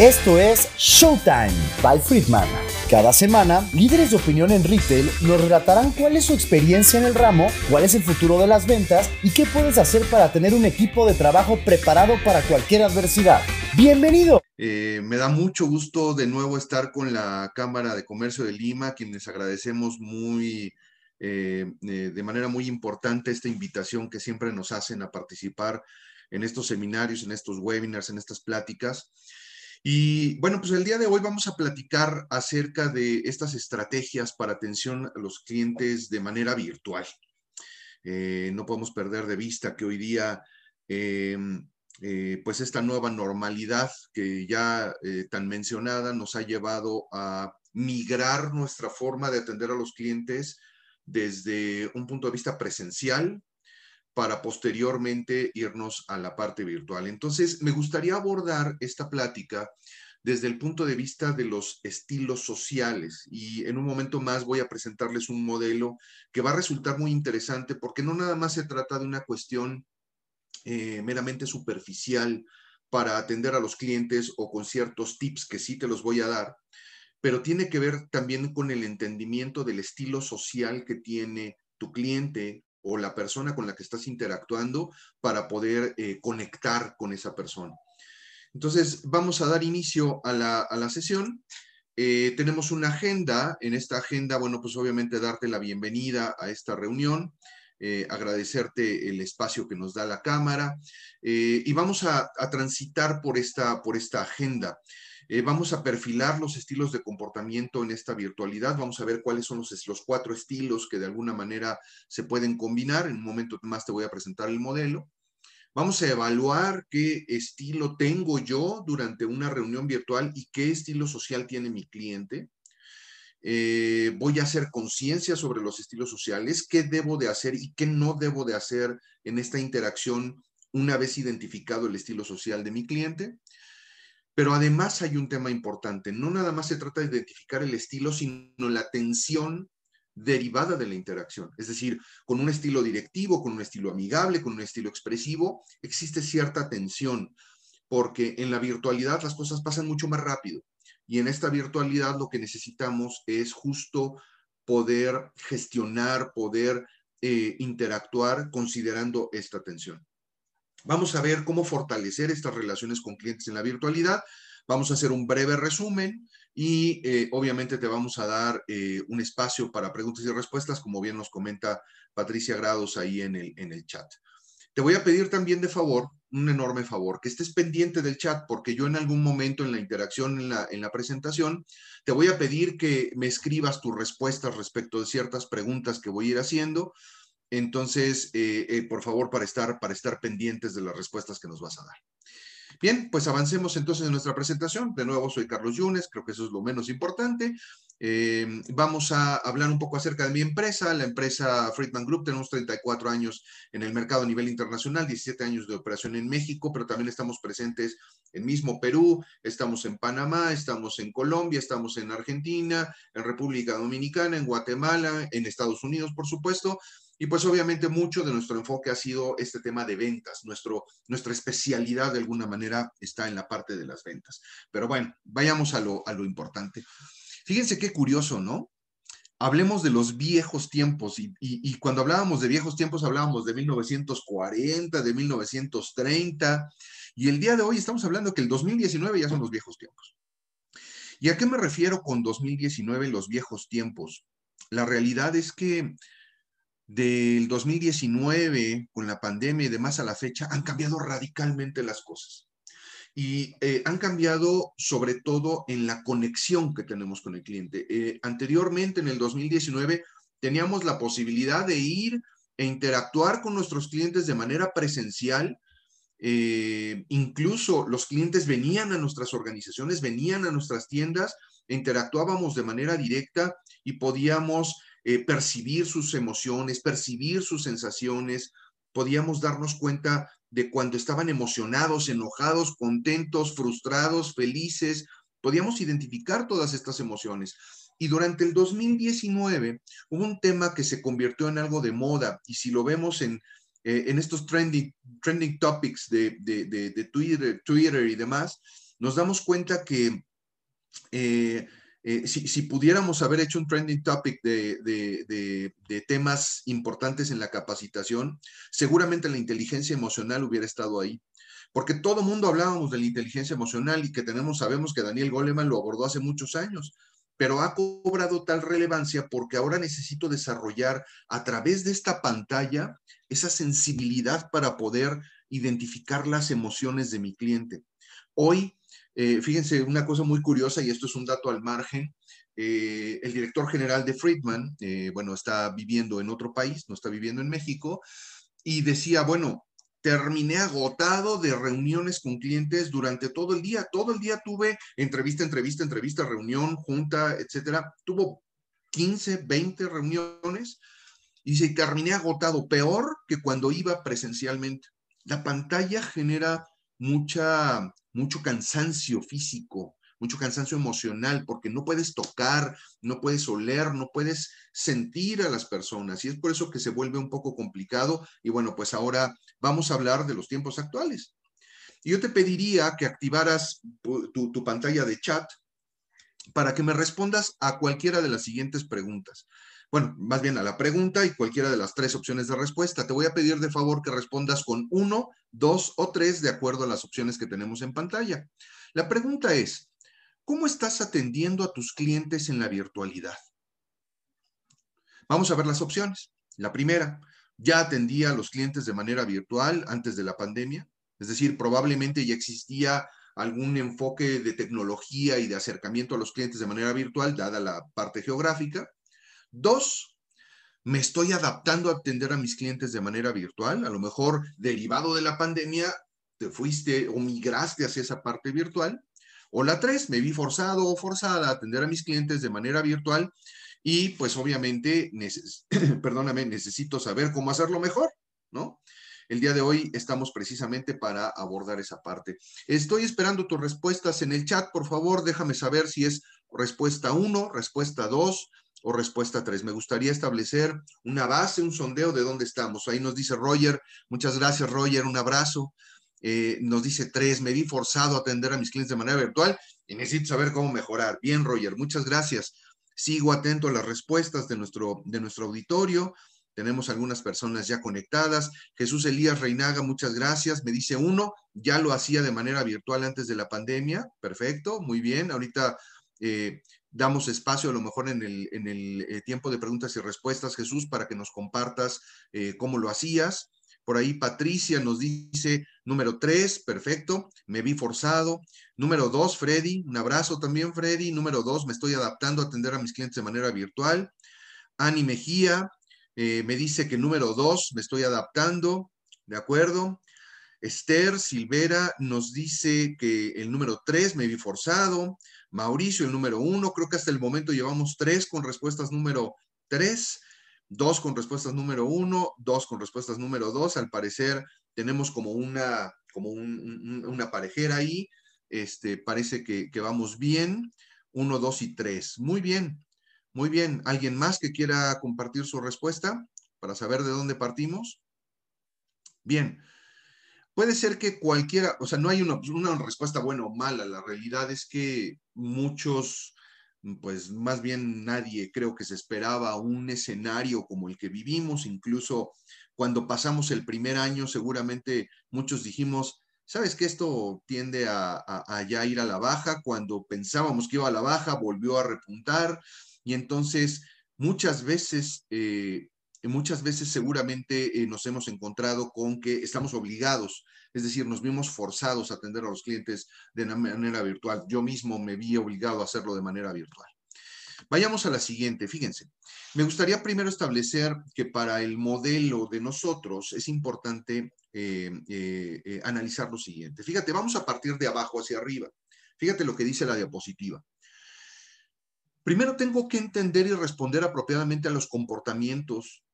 Esto es Showtime by Friedman. Cada semana, líderes de opinión en retail nos relatarán cuál es su experiencia en el ramo, cuál es el futuro de las ventas y qué puedes hacer para tener un equipo de trabajo preparado para cualquier adversidad. Bienvenido. Eh, me da mucho gusto de nuevo estar con la Cámara de Comercio de Lima, quienes agradecemos muy eh, eh, de manera muy importante esta invitación que siempre nos hacen a participar en estos seminarios, en estos webinars, en estas pláticas. Y bueno, pues el día de hoy vamos a platicar acerca de estas estrategias para atención a los clientes de manera virtual. Eh, no podemos perder de vista que hoy día, em, eh, pues esta nueva normalidad que ya eh, tan mencionada nos ha llevado a migrar nuestra forma de atender a los clientes desde un punto de vista presencial para posteriormente irnos a la parte virtual. Entonces, me gustaría abordar esta plática desde el punto de vista de los estilos sociales y en un momento más voy a presentarles un modelo que va a resultar muy interesante porque no nada más se trata de una cuestión eh, meramente superficial para atender a los clientes o con ciertos tips que sí te los voy a dar, pero tiene que ver también con el entendimiento del estilo social que tiene tu cliente o la persona con la que estás interactuando para poder eh, conectar con esa persona. Entonces, vamos a dar inicio a la, sesión. Eh, tenemos una agenda. En esta agenda, bueno, pues obviamente darte la bienvenida a esta reunión. Eh, agradecerte el espacio que nos da la cámara y vamos a, a, transitar por esta, por esta agenda. Eh, vamos a perfilar los estilos de comportamiento en esta virtualidad. Vamos a ver cuáles son los, cuatro estilos que de alguna manera se pueden combinar. En un momento más te voy a presentar el modelo. Vamos a evaluar qué estilo tengo yo durante una reunión virtual y qué estilo social tiene mi cliente. Eh, voy a hacer conciencia sobre los estilos sociales, qué debo de hacer y qué no debo de hacer en esta interacción una vez identificado el estilo social de mi cliente. Pero además hay un tema importante. No nada más se trata de identificar el estilo, sino la tensión derivada de la interacción. Es decir, con un estilo directivo, con un estilo amigable, con un estilo expresivo, existe cierta tensión, porque en la virtualidad las cosas pasan mucho más rápido. Y en esta virtualidad lo que necesitamos es justo poder gestionar, poder eh, interactuar considerando esta tensión. Vamos a ver cómo fortalecer estas relaciones con clientes en la virtualidad. Vamos a hacer un breve resumen y eh, obviamente te vamos a dar eh, un espacio para preguntas y respuestas, como bien nos comenta Patricia Grados ahí en el, en el chat. Te voy a pedir también de favor, un enorme favor, que estés pendiente del chat, porque yo en algún momento en la interacción, en la, en la presentación, te voy a pedir que me escribas tus respuestas respecto de ciertas preguntas que voy a ir haciendo entonces, eh, eh, por favor, para estar, para estar pendientes de las respuestas que nos vas a dar. Bien, pues avancemos entonces en nuestra presentación. De nuevo, soy Carlos Yunes, creo que eso es lo menos importante. Eh, vamos a hablar un poco acerca de mi empresa, la empresa Friedman Group. Tenemos 34 años en el mercado a nivel internacional, 17 años de operación en México, pero también estamos presentes en mismo Perú, estamos en Panamá, estamos en Colombia, estamos en Argentina, en República Dominicana, en Guatemala, en Estados Unidos, por supuesto. Y pues obviamente mucho de nuestro enfoque ha sido este tema de ventas. Nuestro, nuestra especialidad de alguna manera está en la parte de las ventas. Pero bueno, vayamos a lo, a lo importante. Fíjense qué curioso, ¿no? Hablemos de los viejos tiempos y, y, cuando hablábamos de viejos tiempos hablábamos de 1940, de 1930 y el día de hoy estamos hablando que el 2019 ya son los viejos tiempos. ¿Y a qué me refiero con 2019 los viejos tiempos? La realidad es que del 2019, con la pandemia y demás a la fecha, han cambiado radicalmente las cosas. Y eh, han cambiado sobre todo en la conexión que tenemos con el cliente. Eh, anteriormente, en el 2019, teníamos la posibilidad de ir e interactuar con nuestros clientes de manera presencial. Eh, incluso los clientes venían a nuestras organizaciones, venían a nuestras tiendas, interactuábamos de manera directa y podíamos eh, percibir sus emociones, percibir sus sensaciones, podíamos darnos cuenta de cuando estaban emocionados, enojados, contentos, frustrados, felices, podíamos identificar todas estas emociones. Y durante el 2019 hubo un tema que se convirtió en algo de moda y si lo vemos en, eh, en estos trending, trending topics de, de, de, Twitter, Twitter y demás, nos damos cuenta que eh, eh, si, pudiéramos haber hecho un trending topic de, temas importantes en la capacitación, seguramente la inteligencia emocional hubiera estado ahí. Porque todo mundo hablábamos de la inteligencia emocional y que tenemos, sabemos que Daniel Goleman lo abordó hace muchos años, pero ha cobrado tal relevancia porque ahora necesito desarrollar a través de esta pantalla esa sensibilidad para poder identificar las emociones de mi cliente. Hoy eh, fíjense, una cosa muy curiosa, y esto es un dato al margen, eh, el director general de Friedman, eh, bueno, está viviendo en otro país, no está viviendo en México, y decía, bueno, terminé agotado de reuniones con clientes durante todo el día. Todo el día tuve entrevista, entrevista, entrevista, reunión, junta, etcétera. Tuvo 15, 20 reuniones y se terminé agotado, peor que cuando iba presencialmente. La pantalla genera mucha mucho cansancio físico, mucho cansancio emocional, porque no puedes tocar, no puedes oler, no puedes sentir a las personas. Y es por eso que se vuelve un poco complicado. Y bueno, pues ahora vamos a hablar de los tiempos actuales. Y yo te pediría que activaras tu, tu pantalla de chat para que me respondas a cualquiera de las siguientes preguntas bueno, más bien a la pregunta y cualquiera de las tres opciones de respuesta. Te voy a pedir de favor que respondas con uno, dos o tres de acuerdo a las opciones que tenemos en pantalla. La pregunta es, ¿cómo estás atendiendo a tus clientes en la virtualidad? Vamos a ver las opciones. La primera, ya atendía a los clientes de manera virtual antes de la pandemia, es decir, probablemente ya existía algún enfoque de tecnología y de acercamiento a los clientes de manera virtual, dada la parte geográfica. Dos, me estoy adaptando a atender a mis clientes de manera virtual. A lo mejor derivado de la pandemia, te fuiste o migraste hacia esa parte virtual. O la tres, me vi forzado o forzada a atender a mis clientes de manera virtual y pues obviamente, perdóname, necesito saber cómo hacerlo mejor, ¿no? El día de hoy estamos precisamente para abordar esa parte. Estoy esperando tus respuestas en el chat. Por favor, déjame saber si es respuesta 1, respuesta 2, o respuesta 3. Me gustaría establecer una base, un sondeo de dónde estamos. Ahí nos dice Roger, muchas gracias Roger, un abrazo. Eh, nos dice 3, me vi forzado a atender a mis clientes de manera virtual y necesito saber cómo mejorar. Bien Roger, muchas gracias. Sigo atento a las respuestas de nuestro, de nuestro auditorio. Tenemos algunas personas ya conectadas. Jesús Elías Reinaga, muchas gracias. Me dice uno, ya lo hacía de manera virtual antes de la pandemia. Perfecto, muy bien. Ahorita eh, damos espacio a lo mejor en el, en el eh, tiempo de preguntas y respuestas, Jesús, para que nos compartas eh, cómo lo hacías. Por ahí Patricia nos dice, número tres, perfecto, me vi forzado. Número dos, Freddy, un abrazo también, Freddy. Número dos, me estoy adaptando a atender a mis clientes de manera virtual. Ani Mejía eh, me dice que número dos, me estoy adaptando, ¿de acuerdo? Esther Silvera nos dice que el número tres, me vi forzado. Mauricio, el número uno. Creo que hasta el momento llevamos tres con respuestas número tres, dos con respuestas número uno, dos con respuestas número dos. Al parecer tenemos como una, como una parejera ahí. Este, parece que, que vamos bien. Uno, dos y tres. Muy bien, muy bien. ¿Alguien más que quiera compartir su respuesta para saber de dónde partimos? Bien. Puede ser que cualquiera, o sea, no hay una, respuesta buena o mala. La realidad es que muchos, pues más bien nadie creo que se esperaba un escenario como el que vivimos. Incluso cuando pasamos el primer año, seguramente muchos dijimos, ¿sabes que esto tiende a, ya ir a la baja? Cuando pensábamos que iba a la baja, volvió a repuntar. Y entonces muchas veces eh, muchas veces seguramente eh, nos hemos encontrado con que estamos obligados, es decir, nos vimos forzados a atender a los clientes de manera virtual. Yo mismo me vi obligado a hacerlo de manera virtual. Vayamos a la siguiente, fíjense. Me gustaría primero establecer que para el modelo de nosotros es importante eh, eh, analizar lo siguiente. Fíjate, vamos a partir de abajo hacia arriba. Fíjate lo que dice la diapositiva. Primero tengo que entender y responder apropiadamente a los comportamientos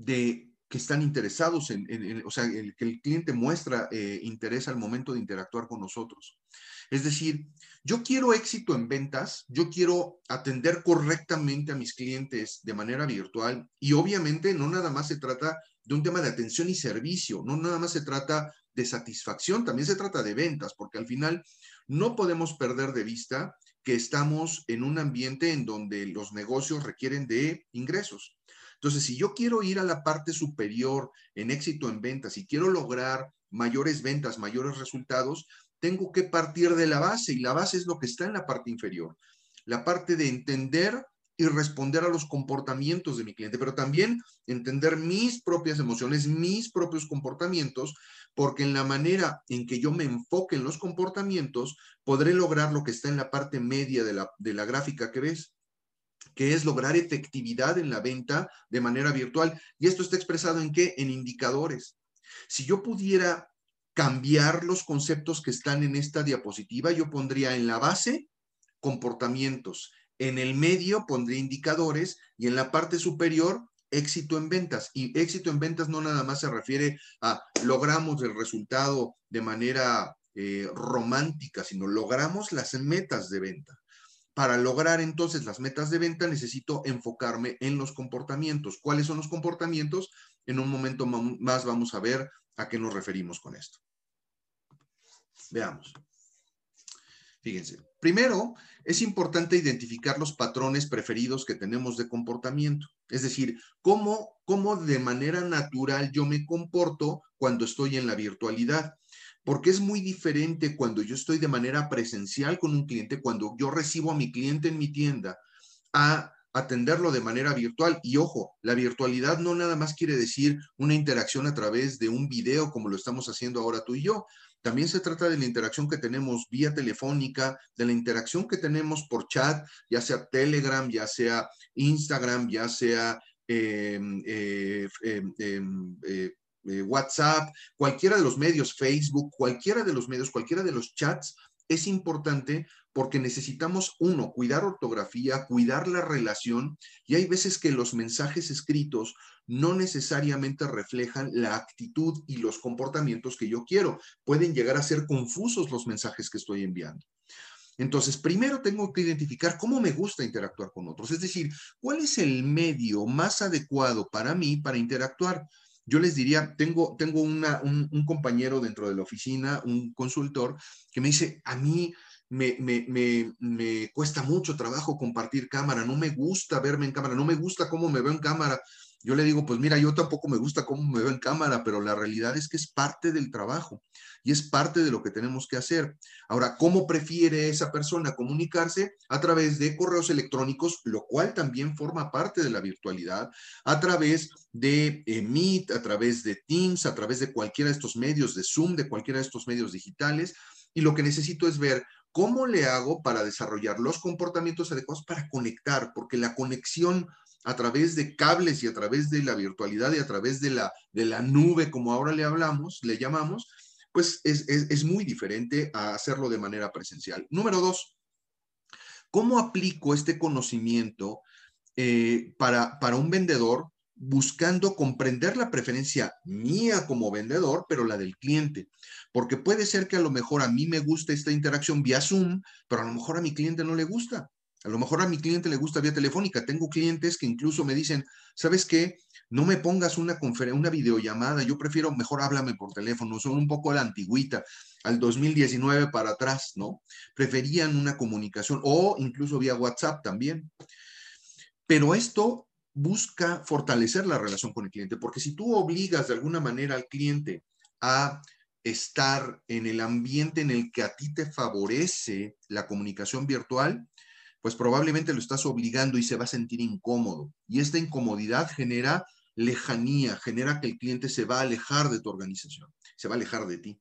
de que están interesados en, o sea, que el cliente muestra eh, interés al momento de interactuar con nosotros. Es decir, yo quiero éxito en ventas, yo quiero atender correctamente a mis clientes de manera virtual y obviamente no nada más se trata de un tema de atención y servicio, no nada más se trata de satisfacción, también se trata de ventas, porque al final no podemos perder de vista que estamos en un ambiente en donde los negocios requieren de ingresos. Entonces, si yo quiero ir a la parte superior en éxito en ventas y quiero lograr mayores ventas, mayores resultados, tengo que partir de la base y la base es lo que está en la parte inferior. La parte de entender y responder a los comportamientos de mi cliente, pero también entender mis propias emociones, mis propios comportamientos, porque en la manera en que yo me enfoque en los comportamientos, podré lograr lo que está en la parte media de la, gráfica que ves que es lograr efectividad en la venta de manera virtual. Y esto está expresado en qué? En indicadores. Si yo pudiera cambiar los conceptos que están en esta diapositiva, yo pondría en la base comportamientos, en el medio pondría indicadores y en la parte superior éxito en ventas. Y éxito en ventas no nada más se refiere a logramos el resultado de manera eh, romántica, sino logramos las metas de venta. Para lograr entonces las metas de venta necesito enfocarme en los comportamientos. ¿Cuáles son los comportamientos? En un momento más vamos a ver a qué nos referimos con esto. Veamos. Fíjense, primero es importante identificar los patrones preferidos que tenemos de comportamiento, es decir, cómo, cómo de manera natural yo me comporto cuando estoy en la virtualidad porque es muy diferente cuando yo estoy de manera presencial con un cliente, cuando yo recibo a mi cliente en mi tienda, a atenderlo de manera virtual. Y ojo, la virtualidad no nada más quiere decir una interacción a través de un video como lo estamos haciendo ahora tú y yo. También se trata de la interacción que tenemos vía telefónica, de la interacción que tenemos por chat, ya sea Telegram, ya sea Instagram, ya sea em, eh, em, em, eh, eh, WhatsApp, cualquiera de los medios, Facebook, cualquiera de los medios, cualquiera de los chats, es importante porque necesitamos, uno, cuidar ortografía, cuidar la relación, y hay veces que los mensajes escritos no necesariamente reflejan la actitud y los comportamientos que yo quiero. Pueden llegar a ser confusos los mensajes que estoy enviando. Entonces, primero tengo que identificar cómo me gusta interactuar con otros, es decir, cuál es el medio más adecuado para mí para interactuar yo les diría, tengo, tengo un, compañero dentro de la oficina, un consultor, que me dice, a mí me, me, cuesta mucho trabajo compartir cámara, no me gusta verme en cámara, no me gusta cómo me veo en cámara. Yo le digo, pues mira, yo tampoco me gusta cómo me veo en cámara, pero la realidad es que es parte del trabajo y es parte de lo que tenemos que hacer. Ahora, ¿cómo prefiere esa persona comunicarse? A través de correos electrónicos, lo cual también forma parte de la virtualidad, a través de eh, Meet, a través de Teams, a través de cualquiera de estos medios, de Zoom, de cualquiera de estos medios digitales. Y lo que necesito es ver cómo le hago para desarrollar los comportamientos adecuados para conectar, porque la conexión a través de cables y a través de la virtualidad y a través de la, de la nube, como ahora le hablamos, le llamamos, pues es, muy diferente a hacerlo de manera presencial. Número dos, ¿cómo aplico este conocimiento eh, para, para un vendedor buscando comprender la preferencia mía como vendedor, pero la del cliente. Porque puede ser que a lo mejor a mí me gusta esta interacción vía Zoom, pero a lo mejor a mi cliente no le gusta. A lo mejor a mi cliente le gusta vía telefónica. Tengo clientes que incluso me dicen, ¿sabes qué? No me pongas una una videollamada, yo prefiero mejor háblame por teléfono, son un poco la antigüita, al 2019 para atrás, ¿no? Preferían una comunicación o incluso vía WhatsApp también. Pero esto busca fortalecer la relación con el cliente, porque si tú obligas de alguna manera al cliente a estar en el ambiente en el que a ti te favorece la comunicación virtual, pues probablemente lo estás obligando y se va a sentir incómodo. Y esta incomodidad genera lejanía, genera que el cliente se va a alejar de tu organización, se va a alejar de ti.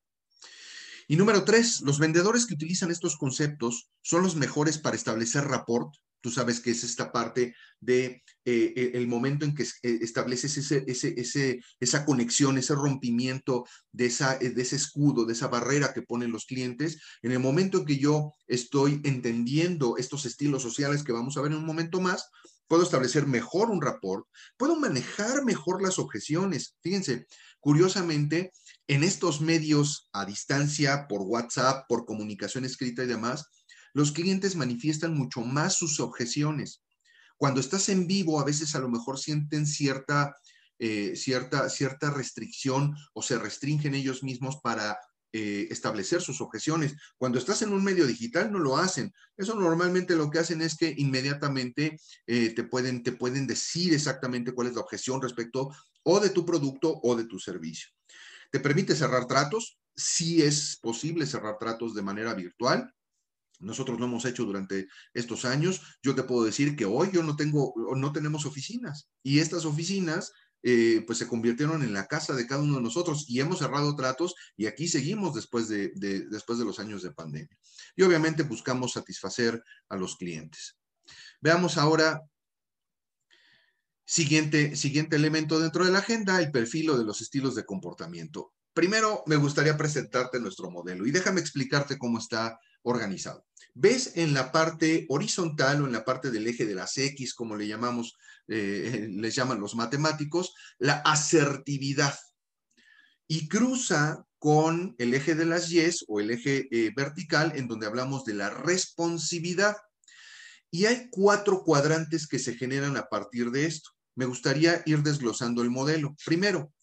Y número tres, los vendedores que utilizan estos conceptos son los mejores para establecer rapport, Tú sabes que es esta parte de eh, eh, el momento en que eh, estableces ese, ese, esa conexión, ese rompimiento de, esa, de ese escudo, de esa barrera que ponen los clientes. En el momento en que yo estoy entendiendo estos estilos sociales que vamos a ver en un momento más, puedo establecer mejor un rapport, puedo manejar mejor las objeciones. Fíjense, curiosamente, en estos medios a distancia, por WhatsApp, por comunicación escrita y demás, los clientes manifiestan mucho más sus objeciones. Cuando estás en vivo, a veces a lo mejor sienten cierta eh, cierta, cierta restricción o se restringen ellos mismos para eh, establecer sus objeciones. Cuando estás en un medio digital no lo hacen. Eso normalmente lo que hacen es que inmediatamente eh, te, pueden, te pueden decir exactamente cuál es la objeción respecto o de tu producto o de tu servicio. ¿Te permite cerrar tratos? Sí es posible cerrar tratos de manera virtual. Nosotros lo hemos hecho durante estos años. Yo te puedo decir que hoy yo no tengo, no tenemos oficinas y estas oficinas eh, pues se convirtieron en la casa de cada uno de nosotros y hemos cerrado tratos y aquí seguimos después de, después de los años de pandemia. Y obviamente buscamos satisfacer a los clientes. Veamos ahora siguiente, siguiente elemento dentro de la agenda, el perfil de los estilos de comportamiento. Primero, me gustaría presentarte nuestro modelo y déjame explicarte cómo está organizado. ¿Ves en la parte horizontal o en la parte del eje de las X, como le llamamos, eh, les llaman los matemáticos, la asertividad? Y cruza con el eje de las Y o el eje eh, vertical, en donde hablamos de la responsividad. Y hay cuatro cuadrantes que se generan a partir de esto. Me gustaría ir desglosando el modelo. Primero,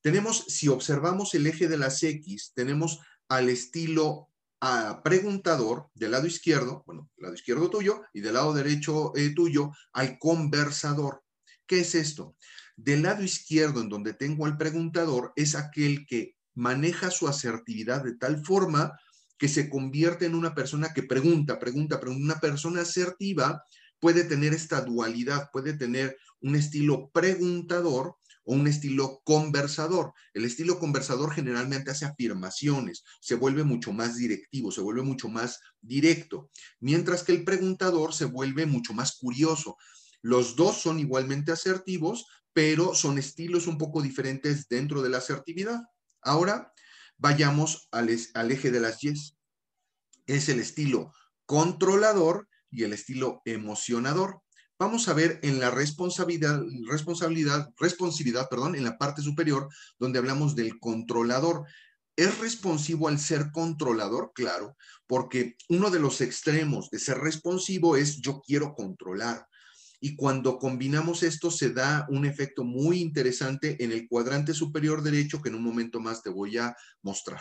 tenemos, si observamos el eje de las X, tenemos al estilo a preguntador del lado izquierdo, bueno, lado izquierdo tuyo y del lado derecho eh, tuyo al conversador. ¿Qué es esto? Del lado izquierdo, en donde tengo al preguntador, es aquel que maneja su asertividad de tal forma que se convierte en una persona que pregunta, pregunta, pregunta. Una persona asertiva puede tener esta dualidad, puede tener un estilo preguntador o un estilo conversador. El estilo conversador generalmente hace afirmaciones, se vuelve mucho más directivo, se vuelve mucho más directo, mientras que el preguntador se vuelve mucho más curioso. Los dos son igualmente asertivos, pero son estilos un poco diferentes dentro de la asertividad. Ahora vayamos al, eje de las yes. Es el estilo controlador y el estilo emocionador vamos a ver en la responsabilidad, responsabilidad, responsividad, perdón, en la parte superior, donde hablamos del controlador. ¿Es responsivo al ser controlador? Claro, porque uno de los extremos de ser responsivo es yo quiero controlar. Y cuando combinamos esto se da un efecto muy interesante en el cuadrante superior derecho que en un momento más te voy a mostrar.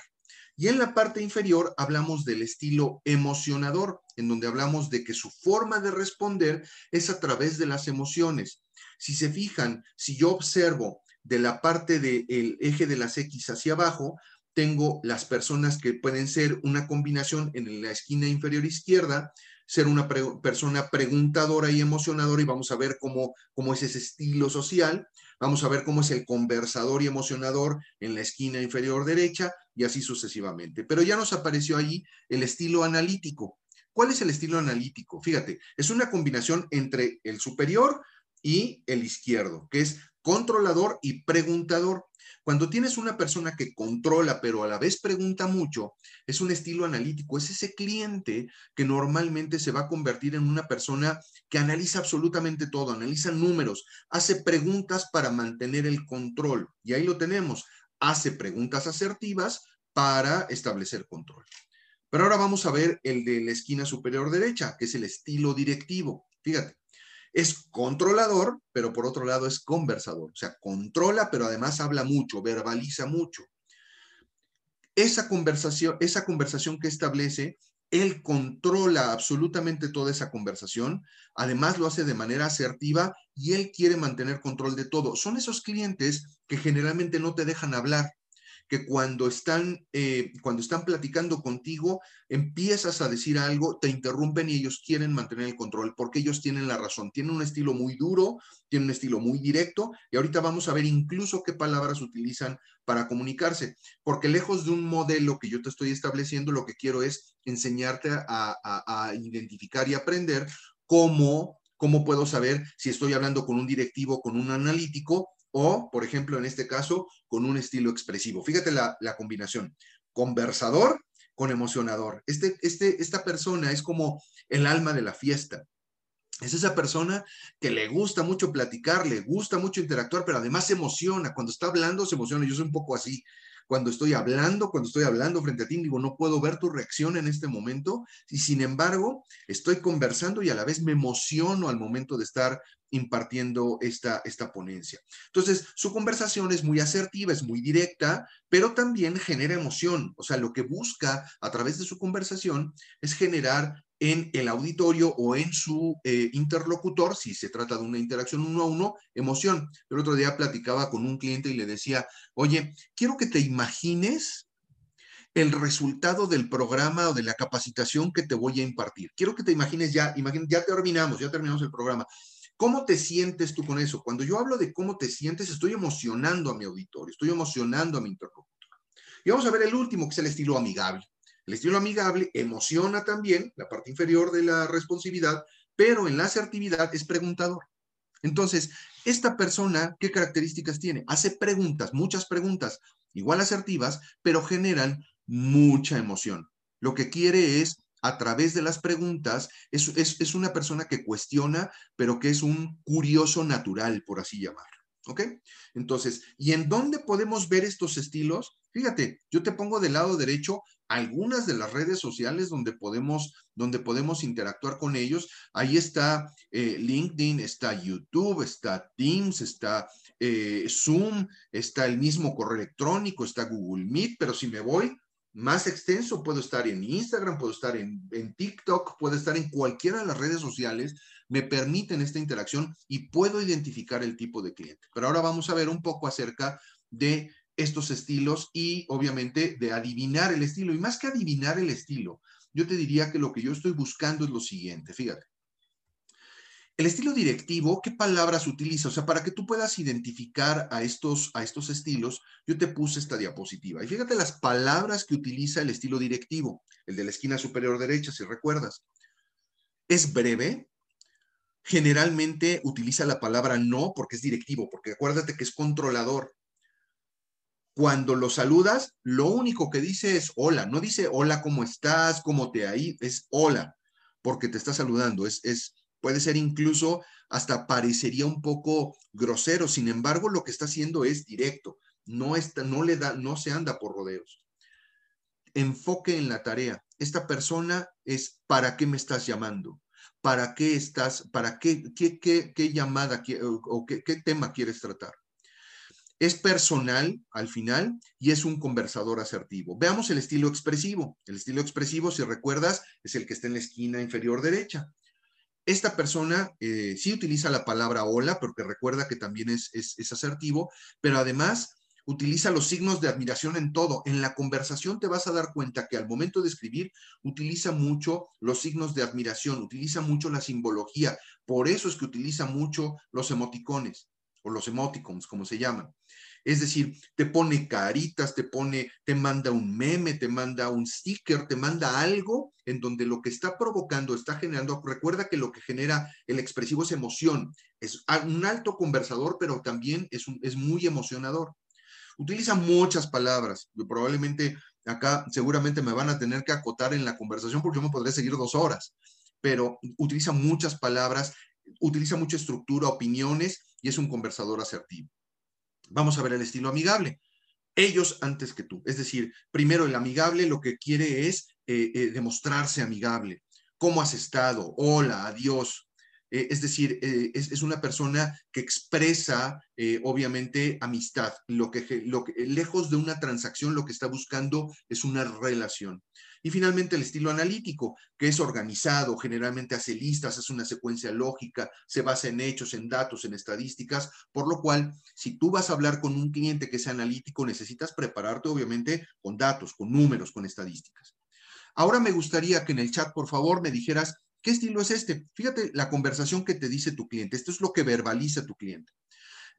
Y en la parte inferior hablamos del estilo emocionador, en donde hablamos de que su forma de responder es a través de las emociones. Si se fijan, si yo observo de la parte del eje de las X hacia abajo, tengo las personas que pueden ser una combinación en la esquina inferior izquierda, ser una persona preguntadora y emocionadora y vamos a ver cómo, cómo es ese estilo social. Vamos a ver cómo es el conversador y emocionador en la esquina inferior derecha y así sucesivamente. Pero ya nos apareció allí el estilo analítico. ¿Cuál es el estilo analítico? Fíjate, es una combinación entre el superior y el izquierdo, que es controlador y preguntador. Cuando tienes una persona que controla, pero a la vez pregunta mucho, es un estilo analítico, es ese cliente que normalmente se va a convertir en una persona que analiza absolutamente todo, analiza números, hace preguntas para mantener el control. Y ahí lo tenemos, hace preguntas asertivas para establecer control. Pero ahora vamos a ver el de la esquina superior derecha, que es el estilo directivo. Fíjate, es controlador, pero por otro lado es conversador. O sea, controla, pero además habla mucho, verbaliza mucho. Esa conversación, esa conversación que establece, él controla absolutamente toda esa conversación, además lo hace de manera asertiva y él quiere mantener control de todo. Son esos clientes que generalmente no te dejan hablar, que cuando están, eh, cuando están platicando contigo, empiezas a decir algo, te interrumpen y ellos quieren mantener el control porque ellos tienen la razón. Tienen un estilo muy duro, tienen un estilo muy directo y ahorita vamos a ver incluso qué palabras utilizan para comunicarse, porque lejos de un modelo que yo te estoy estableciendo, lo que quiero es enseñarte a, identificar y aprender cómo ¿Cómo puedo saber si estoy hablando con un directivo, con un analítico o, por ejemplo, en este caso, con un estilo expresivo. Fíjate la, combinación, conversador con emocionador. Este, este, esta persona es como el alma de la fiesta. Es esa persona que le gusta mucho platicar, le gusta mucho interactuar, pero además se emociona. Cuando está hablando se emociona. Yo soy un poco así. Cuando estoy hablando, cuando estoy hablando frente a ti, digo, no puedo ver tu reacción en este momento, y sin embargo, estoy conversando y a la vez me emociono al momento de estar impartiendo esta, esta ponencia. Entonces, su conversación es muy asertiva, es muy directa, pero también genera emoción. O sea, lo que busca a través de su conversación es generar en el auditorio o en su eh, interlocutor, si se trata de una interacción uno a uno, emoción. El otro día platicaba con un cliente y le decía, oye, quiero que te imagines el resultado del programa o de la capacitación que te voy a impartir. Quiero que te imagines ya, ya terminamos, ya terminamos el programa. ¿Cómo te sientes tú con eso? Cuando yo hablo de cómo te sientes, estoy emocionando a mi auditorio, estoy emocionando a mi interlocutor. Y vamos a ver el último, que es el estilo amigable. El estilo amigable emociona también la parte inferior de la responsividad, pero en la asertividad es preguntador. Entonces, esta persona, ¿qué características tiene? Hace preguntas, muchas preguntas, igual asertivas, pero generan mucha emoción. Lo que quiere es, a través de las preguntas, es, es, una persona que cuestiona, pero que es un curioso natural, por así llamarlo. ¿Ok? Entonces, ¿y en dónde podemos ver estos estilos? Fíjate, yo te pongo del lado derecho algunas de las redes sociales donde podemos, donde podemos interactuar con ellos. Ahí está eh, LinkedIn, está YouTube, está Teams, está eh, Zoom, está el mismo correo electrónico, está Google Meet, pero si me voy más extenso, puedo estar en Instagram, puedo estar en, en TikTok, puedo estar en cualquiera de las redes sociales, me permiten esta interacción y puedo identificar el tipo de cliente. Pero ahora vamos a ver un poco acerca de estos estilos y obviamente de adivinar el estilo. Y más que adivinar el estilo, yo te diría que lo que yo estoy buscando es lo siguiente, fíjate. El estilo directivo, ¿qué palabras utiliza? O sea, para que tú puedas identificar a estos, a estos estilos, yo te puse esta diapositiva. Y fíjate las palabras que utiliza el estilo directivo, el de la esquina superior derecha, si recuerdas. Es breve, generalmente utiliza la palabra no porque es directivo, porque acuérdate que es controlador. Cuando lo saludas, lo único que dice es hola, no dice hola, ¿cómo estás? ¿Cómo te ahí? Es hola, porque te está saludando. Es, es, puede ser incluso hasta parecería un poco grosero. Sin embargo, lo que está haciendo es directo. No, está, no le da, no se anda por rodeos. Enfoque en la tarea. Esta persona es ¿para qué me estás llamando? ¿Para qué estás? ¿Para qué, qué, qué, qué llamada o qué, qué tema quieres tratar? Es personal al final y es un conversador asertivo. Veamos el estilo expresivo. El estilo expresivo, si recuerdas, es el que está en la esquina inferior derecha. Esta persona eh, sí utiliza la palabra hola, porque recuerda que también es, es, asertivo, pero además utiliza los signos de admiración en todo. En la conversación te vas a dar cuenta que al momento de escribir utiliza mucho los signos de admiración, utiliza mucho la simbología. Por eso es que utiliza mucho los emoticones o los emoticons, como se llaman. Es decir, te pone caritas, te pone, te manda un meme, te manda un sticker, te manda algo en donde lo que está provocando, está generando, recuerda que lo que genera el expresivo es emoción. Es un alto conversador, pero también es, es muy emocionador. Utiliza muchas palabras. Probablemente acá seguramente me van a tener que acotar en la conversación porque yo me podré seguir dos horas, pero utiliza muchas palabras, utiliza mucha estructura, opiniones y es un conversador asertivo. Vamos a ver el estilo amigable. Ellos antes que tú. Es decir, primero el amigable lo que quiere es eh, eh, demostrarse amigable. ¿Cómo has estado? Hola, adiós. Eh, es decir, es, una persona que expresa, obviamente, amistad. Lo que, lo que, lejos de una transacción, lo que está buscando es una relación. Y finalmente el estilo analítico, que es organizado, generalmente hace listas, es una secuencia lógica, se basa en hechos, en datos, en estadísticas, por lo cual si tú vas a hablar con un cliente que sea analítico, necesitas prepararte obviamente con datos, con números, con estadísticas. Ahora me gustaría que en el chat, por favor, me dijeras, ¿qué estilo es este? Fíjate la conversación que te dice tu cliente. Esto es lo que verbaliza tu cliente.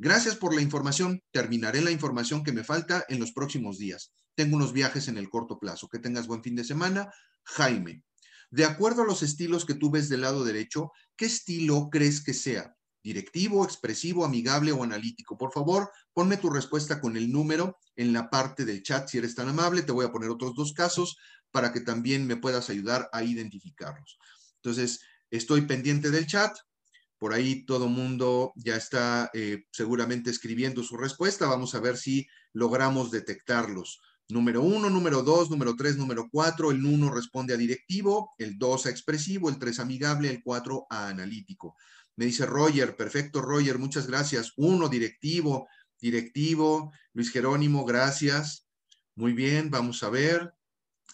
Gracias por la información. Terminaré la información que me falta en los próximos días. Tengo unos viajes en el corto plazo. Que tengas buen fin de semana. Jaime, de acuerdo a los estilos que tú ves del lado derecho, ¿qué estilo crees que sea? ¿Directivo, expresivo, amigable o analítico? Por favor, ponme tu respuesta con el número en la parte del chat si eres tan amable. Te voy a poner otros dos casos para que también me puedas ayudar a identificarlos. Entonces, estoy pendiente del chat. Por ahí todo mundo ya está eh, seguramente escribiendo su respuesta. Vamos a ver si logramos detectarlos. Número uno, número dos, número tres, número cuatro. El uno responde a directivo, el dos a expresivo, el tres amigable, el cuatro a analítico. Me dice Roger, perfecto Roger, muchas gracias. Uno, directivo, directivo. Luis Jerónimo, gracias. Muy bien, vamos a ver.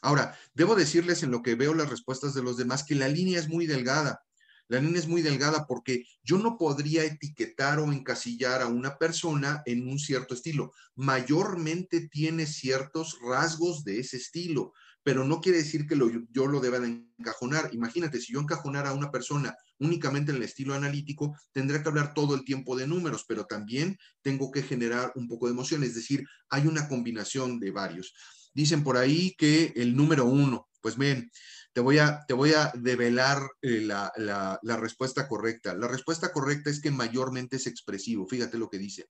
Ahora, debo decirles en lo que veo las respuestas de los demás que la línea es muy delgada. La línea es muy delgada porque yo no podría etiquetar o encasillar a una persona en un cierto estilo. Mayormente tiene ciertos rasgos de ese estilo, pero no quiere decir que yo lo deba de encajonar. Imagínate, si yo encajonara a una persona únicamente en el estilo analítico, tendría que hablar todo el tiempo de números, pero también tengo que generar un poco de emoción, es decir, hay una combinación de varios. Dicen por ahí que el número uno, pues ven, te voy a, te voy a develar eh, la, la respuesta correcta. La respuesta correcta es que mayormente es expresivo. Fíjate lo que dice.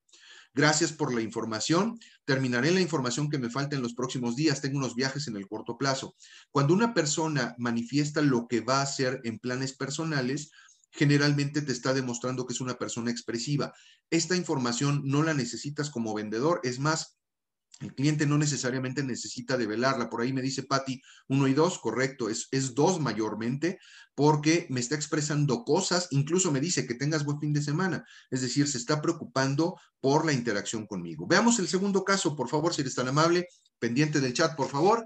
Gracias por la información. Terminaré la información que me falta en los próximos días. Tengo unos viajes en el corto plazo. Cuando una persona manifiesta lo que va a hacer en planes personales, generalmente te está demostrando que es una persona expresiva. Esta información no la necesitas como vendedor. Es más, el cliente no necesariamente necesita develarla. Por ahí me dice Patti, uno y dos, correcto, es, es dos mayormente, porque me está expresando cosas, incluso me dice que tengas buen fin de semana. Es decir, se está preocupando por la interacción conmigo. Veamos el segundo caso, por favor, si eres tan amable, pendiente del chat, por favor.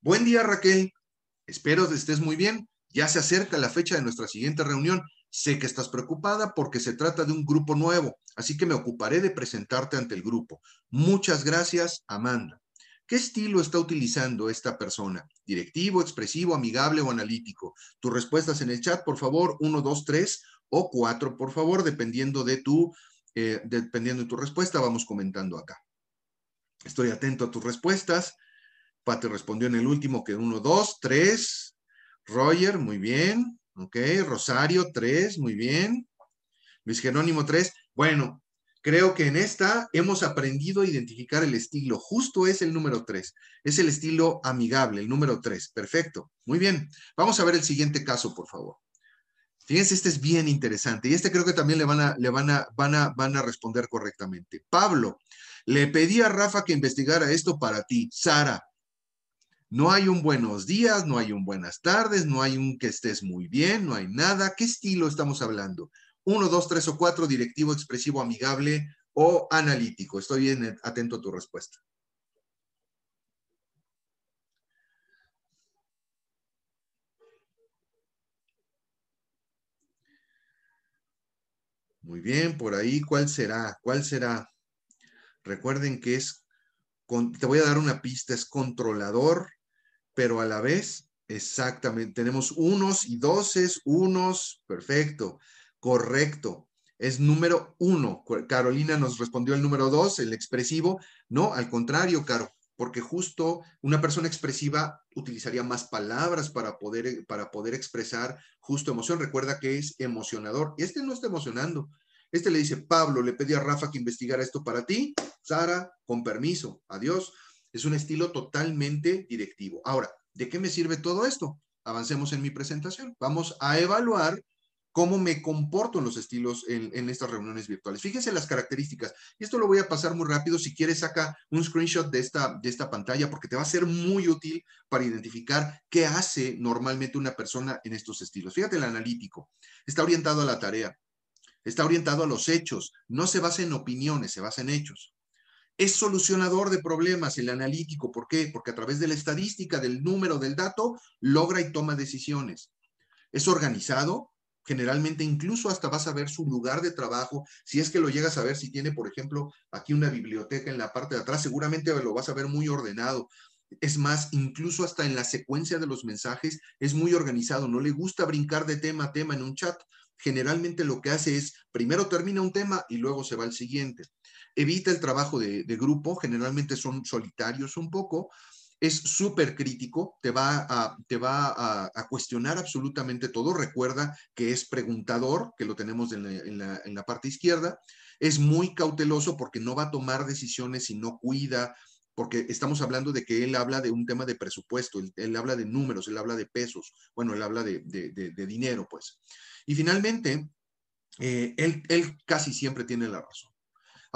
Buen día, Raquel. Espero que estés muy bien. Ya se acerca la fecha de nuestra siguiente reunión. Sé que estás preocupada porque se trata de un grupo nuevo, así que me ocuparé de presentarte ante el grupo. Muchas gracias, Amanda. ¿Qué estilo está utilizando esta persona? ¿Directivo, expresivo, amigable o analítico? Tus respuestas en el chat, por favor, uno, dos, tres o cuatro, por favor, dependiendo de tu, eh, dependiendo de tu respuesta, vamos comentando acá. Estoy atento a tus respuestas. Pate respondió en el último que uno, dos, tres. Roger, muy bien. Ok, Rosario, tres, muy bien. Luis Jerónimo, tres. Bueno, creo que en esta hemos aprendido a identificar el estilo. Justo es el número tres. Es el estilo amigable, el número tres. Perfecto. Muy bien. Vamos a ver el siguiente caso, por favor. Fíjense, este es bien interesante y este creo que también le van a, le van a, van a, van a responder correctamente. Pablo, le pedí a Rafa que investigara esto para ti. Sara, no hay un buenos días, no hay un buenas tardes, no hay un que estés muy bien, no hay nada. ¿Qué estilo estamos hablando? Uno, dos, tres o cuatro, directivo, expresivo, amigable o analítico. Estoy bien atento a tu respuesta. Muy bien, por ahí, ¿cuál será? ¿Cuál será? Recuerden que es, te voy a dar una pista, es controlador, pero a la vez, exactamente, tenemos unos y doces, unos, perfecto, correcto. Es número uno. Carolina nos respondió el número dos, el expresivo. No, al contrario, Caro, porque justo una persona expresiva utilizaría más palabras para poder, para poder expresar justo emoción. Recuerda que es emocionador. Y este no está emocionando. Este le dice, Pablo, le pedí a Rafa que investigara esto para ti. Sara, con permiso, adiós. Es un estilo totalmente directivo. Ahora, ¿de qué me sirve todo esto? Avancemos en mi presentación. Vamos a evaluar cómo me comporto en los estilos en, estas reuniones virtuales. Fíjense las características. Esto lo voy a pasar muy rápido. Si quieres, saca un screenshot de esta, de esta pantalla porque te va a ser muy útil para identificar qué hace normalmente una persona en estos estilos. Fíjate el analítico. Está orientado a la tarea. Está orientado a los hechos. No se basa en opiniones, se basa en hechos. Es solucionador de problemas, el analítico. ¿Por qué? Porque a través de la estadística, del número, del dato, logra y toma decisiones. Es organizado, generalmente incluso hasta vas a ver su lugar de trabajo, si es que lo llegas a ver, si tiene, por ejemplo, aquí una biblioteca en la parte de atrás, seguramente lo vas a ver muy ordenado. Es más, incluso hasta en la secuencia de los mensajes es muy organizado, no le gusta brincar de tema a tema en un chat. Generalmente lo que hace es, primero termina un tema y luego se va al siguiente evita el trabajo de, grupo, generalmente son solitarios un poco, es súper crítico, te va, a, te va a, cuestionar absolutamente todo. Recuerda que es preguntador, que lo tenemos en la, parte izquierda. Es muy cauteloso porque no va a tomar decisiones si no cuida, porque estamos hablando de que él habla de un tema de presupuesto, él, habla de números, él habla de pesos, bueno, él habla de, de dinero, pues. Y finalmente, eh, él, él casi siempre tiene la razón.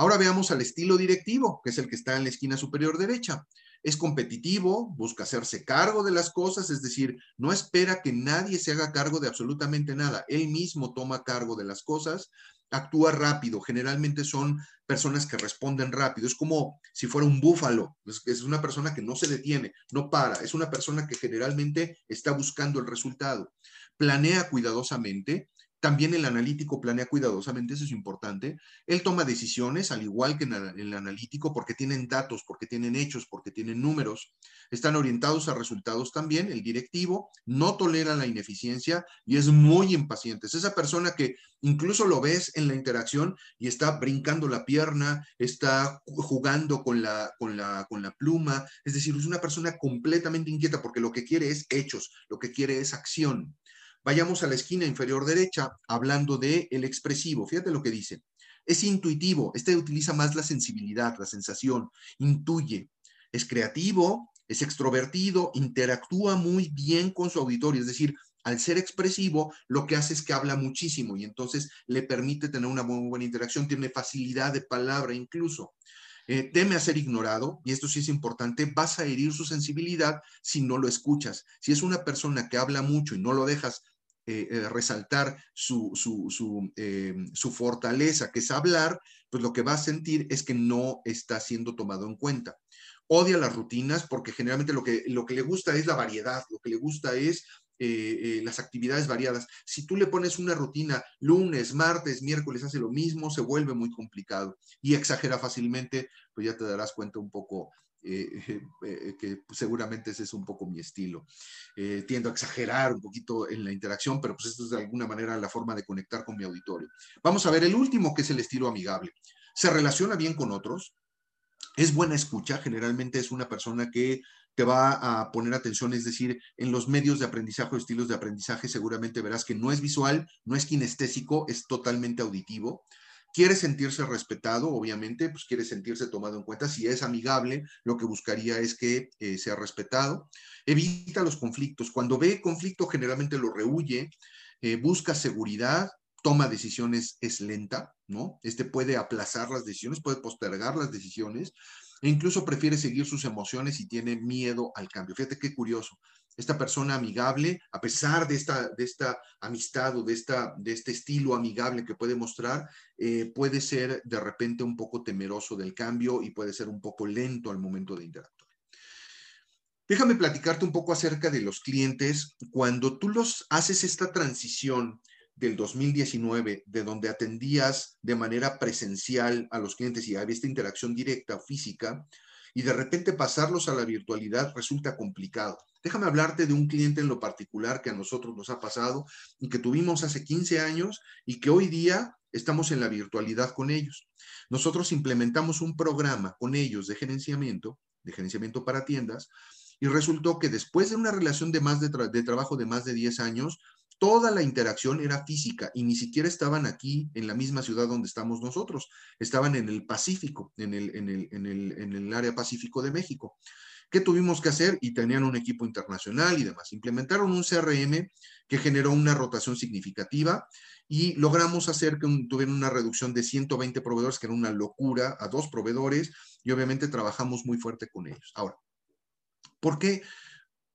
Ahora veamos al estilo directivo, que es el que está en la esquina superior derecha. Es competitivo, busca hacerse cargo de las cosas, es decir, no espera que nadie se haga cargo de absolutamente nada. Él mismo toma cargo de las cosas, actúa rápido, generalmente son personas que responden rápido, es como si fuera un búfalo, es, una persona que no se detiene, no para, es una persona que generalmente está buscando el resultado, planea cuidadosamente, también el analítico planea cuidadosamente, eso es importante. Él toma decisiones, al igual que el analítico, porque tienen datos, porque tienen hechos, porque tienen números. Están orientados a resultados también. El directivo no tolera la ineficiencia y es muy impaciente. Es esa persona que incluso lo ves en la interacción y está brincando la pierna, está jugando con la, con la, con la pluma. Es decir, es una persona completamente inquieta porque lo que quiere es hechos, lo que quiere es acción. Vayamos a la esquina inferior derecha, hablando de el expresivo. Fíjate lo que dice. Es intuitivo, este utiliza más la sensibilidad, la sensación, intuye. Es creativo, es extrovertido, interactúa muy bien con su auditorio, es decir, al ser expresivo, lo que hace es que habla muchísimo y entonces le permite tener una muy buena interacción, tiene facilidad de palabra incluso. Eh, teme a ser ignorado, y esto sí es importante, vas a herir su sensibilidad si no lo escuchas. Si es una persona que habla mucho y no lo dejas eh, eh, resaltar su, su, fortaleza, que es hablar, pues lo que va a sentir es que no está siendo tomado en cuenta. Odia las rutinas porque generalmente lo que, lo que le gusta es la variedad, lo que le gusta es las actividades variadas. Si tú le pones una rutina lunes, martes, miércoles, hace lo mismo, se vuelve muy complicado y exagera fácilmente, pues ya te darás cuenta un poco eh, eh, que seguramente ese es un poco mi estilo. Eh, tiendo a exagerar un poquito en la interacción, pero pues esto es de alguna manera la forma de conectar con mi auditorio. Vamos a ver el último, que es el estilo amigable. Se relaciona bien con otros, es buena escucha, generalmente es una persona que te va a poner atención, es decir, en los medios de aprendizaje o estilos de aprendizaje seguramente verás que no es visual, no es kinestésico, es totalmente auditivo quiere sentirse respetado, obviamente, pues quiere sentirse tomado en cuenta. Si es amigable, lo que buscaría es que eh, sea respetado. Evita los conflictos. Cuando ve conflicto, generalmente lo rehuye, eh, busca seguridad, toma decisiones, es lenta, ¿no? Este puede aplazar las decisiones, puede postergar las decisiones e incluso prefiere seguir sus emociones y tiene miedo al cambio. Fíjate qué curioso esta persona amigable, a pesar de esta, de esta amistad o de, esta, de este estilo amigable que puede mostrar, eh, puede ser de repente un poco temeroso del cambio y puede ser un poco lento al momento de interactuar. Déjame platicarte un poco acerca de los clientes. Cuando tú los haces esta transición del 2019, de donde atendías de manera presencial a los clientes y había esta interacción directa física, y de repente pasarlos a la virtualidad resulta complicado. Déjame hablarte de un cliente en lo particular que a nosotros nos ha pasado y que tuvimos hace 15 años y que hoy día estamos en la virtualidad con ellos. Nosotros implementamos un programa con ellos de gerenciamiento, de gerenciamiento para tiendas, y resultó que después de una relación de, más de, de trabajo de más de 10 años, toda la interacción era física y ni siquiera estaban aquí en la misma ciudad donde estamos nosotros, estaban en el Pacífico, en el, área Pacífico de México. ¿Qué tuvimos que hacer? Y tenían un equipo internacional y demás. Implementaron un CRM que generó una rotación significativa y logramos hacer que tuvieran una reducción de 120 proveedores, que era una locura, a dos proveedores y obviamente trabajamos muy fuerte con ellos. Ahora, ¿por qué?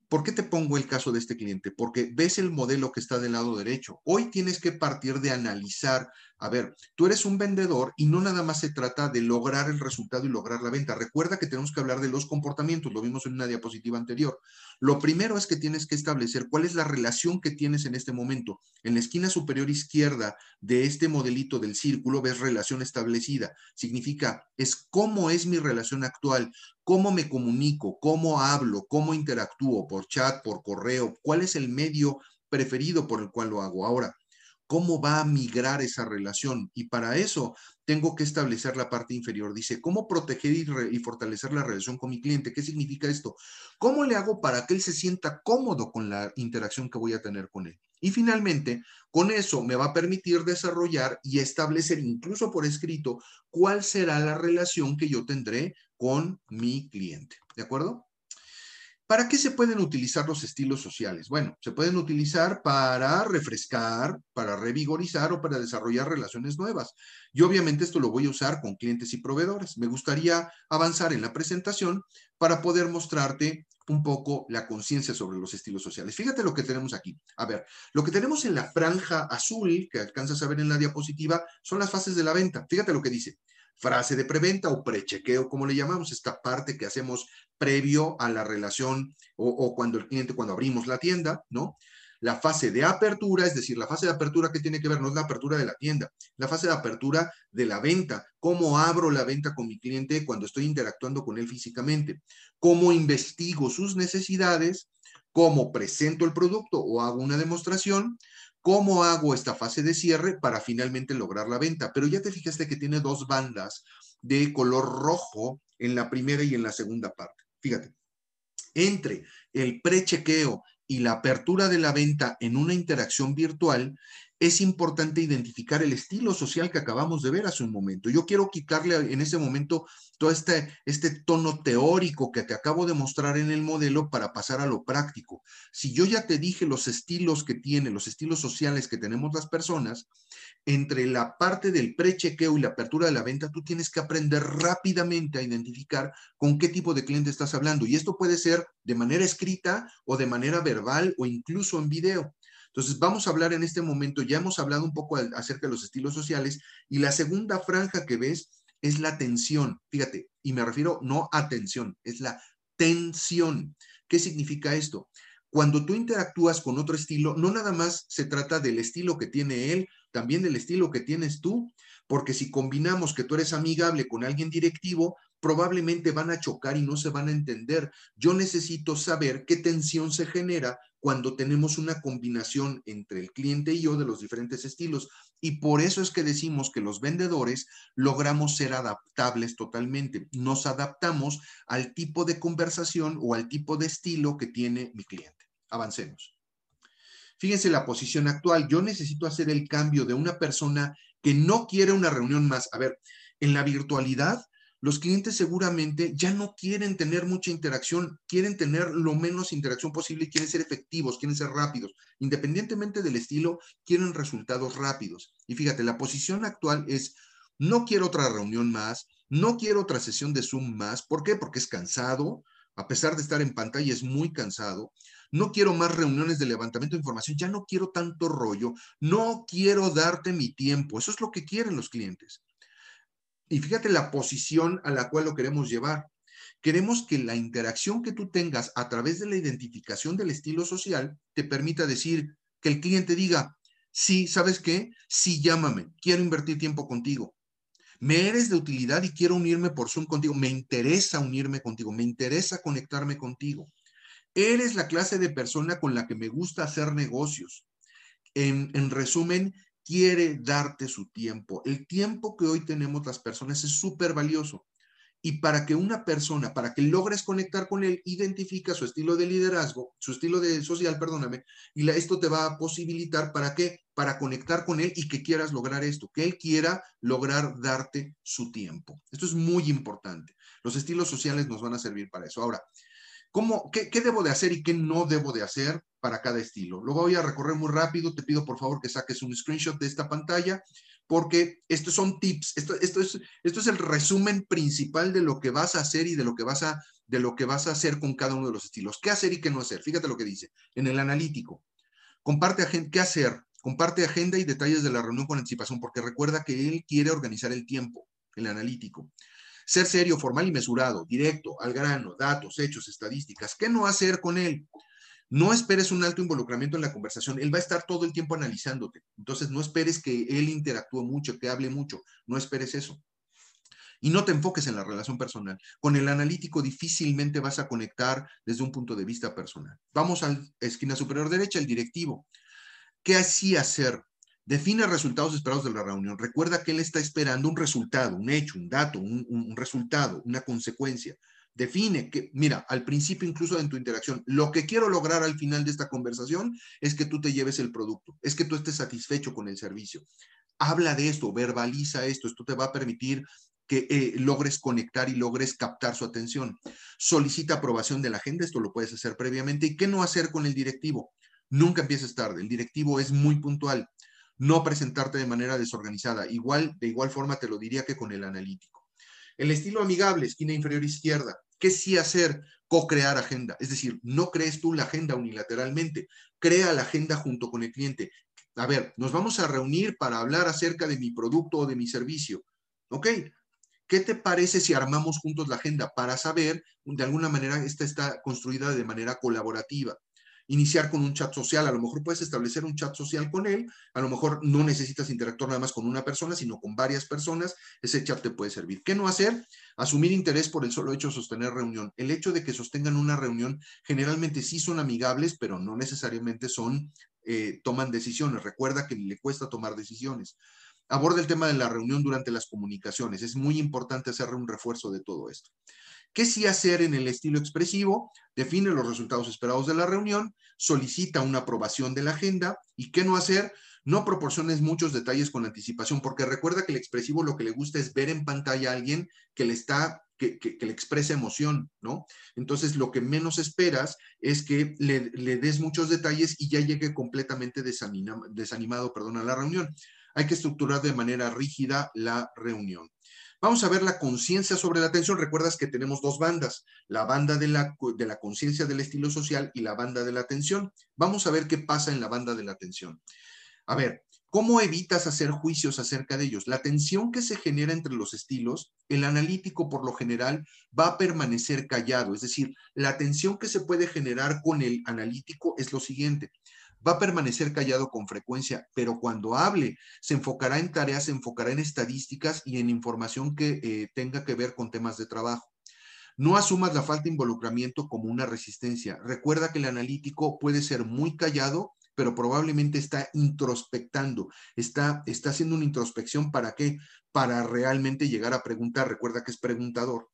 ¿Por qué te pongo el caso de este cliente? Porque ves el modelo que está del lado derecho. Hoy tienes que partir de analizar, a ver, tú eres un vendedor y no nada más se trata de lograr el resultado y lograr la venta. Recuerda que tenemos que hablar de los comportamientos, lo vimos en una diapositiva anterior. Lo primero es que tienes que establecer cuál es la relación que tienes en este momento. En la esquina superior izquierda de este modelito del círculo ves relación establecida. Significa, es cómo es mi relación actual, cómo me comunico, cómo hablo, cómo interactúo por chat, por correo, cuál es el medio preferido por el cual lo hago. Ahora, ¿cómo va a migrar esa relación? Y para eso tengo que establecer la parte inferior. Dice, ¿cómo proteger y, fortalecer la relación con mi cliente? ¿Qué significa esto? ¿Cómo le hago para que él se sienta cómodo con la interacción que voy a tener con él? Y finalmente, con eso me va a permitir desarrollar y establecer incluso por escrito cuál será la relación que yo tendré con mi cliente. ¿De acuerdo? ¿Para qué se pueden utilizar los estilos sociales? Bueno, se pueden utilizar para refrescar, para revigorizar o para desarrollar relaciones nuevas. Y obviamente esto lo voy a usar con clientes y proveedores. Me gustaría avanzar en la presentación para poder mostrarte un poco la conciencia sobre los estilos sociales. Fíjate lo que tenemos aquí. A ver, lo que tenemos en la franja azul, que alcanzas a ver en la diapositiva, son las fases de la venta. Fíjate lo que dice frase de preventa o prechequeo, como le llamamos, esta parte que hacemos previo a la relación o, cuando el cliente, cuando abrimos la tienda, ¿no? La fase de apertura, es decir, la fase de apertura que tiene que ver no es la apertura de la tienda, la fase de apertura de la venta, cómo abro la venta con mi cliente cuando estoy interactuando con él físicamente, cómo investigo sus necesidades, cómo presento el producto o hago una demostración, cómo hago esta fase de cierre para finalmente lograr la venta. Pero ya te fijaste que tiene dos bandas de color rojo en la primera y en la segunda parte. Fíjate, entre el prechequeo y la apertura de la venta en una interacción virtual, es importante identificar el estilo social que acabamos de ver hace un momento. Yo quiero quitarle en ese momento todo este, este tono teórico que te acabo de mostrar en el modelo para pasar a lo práctico. Si yo ya te dije los estilos que tiene, los estilos sociales que tenemos las personas, entre la parte del prechequeo y la apertura de la venta, tú tienes que aprender rápidamente a identificar con qué tipo de cliente estás hablando. Y esto puede ser de manera escrita o de manera verbal o incluso en video. Entonces, vamos a hablar en este momento, ya hemos hablado un poco acerca de los estilos sociales y la segunda franja que ves es la tensión. Fíjate, y me refiero no a tensión, es la tensión. ¿Qué significa esto? Cuando tú interactúas con otro estilo, no nada más se trata del estilo que tiene él, también del estilo que tienes tú, porque si combinamos que tú eres amigable con alguien directivo, probablemente van a chocar y no se van a entender. Yo necesito saber qué tensión se genera cuando tenemos una combinación entre el cliente y yo de los diferentes estilos. Y por eso es que decimos que los vendedores logramos ser adaptables totalmente. Nos adaptamos al tipo de conversación o al tipo de estilo que tiene mi cliente. Avancemos. Fíjense la posición actual. Yo necesito hacer el cambio de una persona que no quiere una reunión más. A ver, en la virtualidad los clientes seguramente ya no quieren tener mucha interacción, quieren tener lo menos interacción posible quieren ser efectivos, quieren ser rápidos. Independientemente del estilo, quieren resultados rápidos. Y fíjate, la posición actual es, no quiero otra reunión más, no quiero otra sesión de Zoom más. ¿Por qué? Porque es cansado, a pesar de estar en pantalla, es muy cansado. No quiero más reuniones de levantamiento de información, ya no quiero tanto rollo, no quiero darte mi tiempo. Eso es lo que quieren los clientes. Y fíjate la posición a la cual lo queremos llevar. Queremos que la interacción que tú tengas a través de la identificación del estilo social te permita decir que el cliente diga, sí, ¿sabes qué? Sí, llámame, quiero invertir tiempo contigo. Me eres de utilidad y quiero unirme por Zoom contigo. Me interesa unirme contigo, me interesa conectarme contigo. Eres la clase de persona con la que me gusta hacer negocios. En, en resumen, quiere darte su tiempo. El tiempo que hoy tenemos las personas es súper valioso. Y para que una persona, para que logres conectar con él, identifica su estilo de liderazgo, su estilo de social, perdóname, y esto te va a posibilitar para qué? Para conectar con él y que quieras lograr esto, que él quiera lograr darte su tiempo. Esto es muy importante. Los estilos sociales nos van a servir para eso. Ahora, ¿cómo, qué, qué debo de hacer y qué no debo de hacer? para cada estilo. Lo voy a recorrer muy rápido. Te pido por favor que saques un screenshot de esta pantalla porque estos son tips. Esto, esto, es, esto es el resumen principal de lo que vas a hacer y de lo que vas a, de lo que vas a hacer con cada uno de los estilos. ¿Qué hacer y qué no hacer? Fíjate lo que dice. En el analítico, comparte agenda, qué hacer. Comparte agenda y detalles de la reunión con anticipación porque recuerda que él quiere organizar el tiempo, el analítico. Ser serio, formal y mesurado, directo, al grano, datos, hechos, estadísticas. ¿Qué no hacer con él? No esperes un alto involucramiento en la conversación. Él va a estar todo el tiempo analizándote. Entonces, no esperes que él interactúe mucho, que hable mucho. No esperes eso. Y no te enfoques en la relación personal. Con el analítico difícilmente vas a conectar desde un punto de vista personal. Vamos a la esquina superior derecha, el directivo. ¿Qué así hacer? Define resultados esperados de la reunión. Recuerda que él está esperando un resultado, un hecho, un dato, un, resultado, una consecuencia. Define que, mira, al principio incluso en tu interacción, lo que quiero lograr al final de esta conversación es que tú te lleves el producto, es que tú estés satisfecho con el servicio. Habla de esto, verbaliza esto, esto te va a permitir que eh, logres conectar y logres captar su atención. Solicita aprobación de la agenda, esto lo puedes hacer previamente. ¿Y qué no hacer con el directivo? Nunca empieces tarde, el directivo es muy puntual. No presentarte de manera desorganizada. Igual, de igual forma te lo diría que con el analítico. El estilo amigable, esquina inferior izquierda. ¿Qué sí hacer? Co-crear agenda. Es decir, no crees tú la agenda unilateralmente, crea la agenda junto con el cliente. A ver, nos vamos a reunir para hablar acerca de mi producto o de mi servicio. ¿Ok? ¿Qué te parece si armamos juntos la agenda para saber, de alguna manera, esta está construida de manera colaborativa? Iniciar con un chat social, a lo mejor puedes establecer un chat social con él, a lo mejor no necesitas interactuar nada más con una persona, sino con varias personas, ese chat te puede servir. ¿Qué no hacer? Asumir interés por el solo hecho de sostener reunión. El hecho de que sostengan una reunión generalmente sí son amigables, pero no necesariamente son, eh, toman decisiones. Recuerda que le cuesta tomar decisiones. Aborda el tema de la reunión durante las comunicaciones. Es muy importante hacer un refuerzo de todo esto. ¿Qué sí hacer en el estilo expresivo? Define los resultados esperados de la reunión, solicita una aprobación de la agenda y qué no hacer? No proporciones muchos detalles con anticipación, porque recuerda que el expresivo lo que le gusta es ver en pantalla a alguien que le está que, le exprese emoción, ¿no? Entonces, lo que menos esperas es que le, des muchos detalles y ya llegue completamente desanimado, perdón, a la reunión hay que estructurar de manera rígida la reunión. Vamos a ver la conciencia sobre la atención. Recuerdas que tenemos dos bandas, la banda de la, de la conciencia del estilo social y la banda de la atención. Vamos a ver qué pasa en la banda de la atención. A ver, ¿cómo evitas hacer juicios acerca de ellos? La tensión que se genera entre los estilos, el analítico por lo general va a permanecer callado. Es decir, la tensión que se puede generar con el analítico es lo siguiente va a permanecer callado con frecuencia, pero cuando hable se enfocará en tareas, se enfocará en estadísticas y en información que eh, tenga que ver con temas de trabajo. No asumas la falta de involucramiento como una resistencia. Recuerda que el analítico puede ser muy callado, pero probablemente está introspectando, está, está haciendo una introspección para qué? Para realmente llegar a preguntar. Recuerda que es preguntador.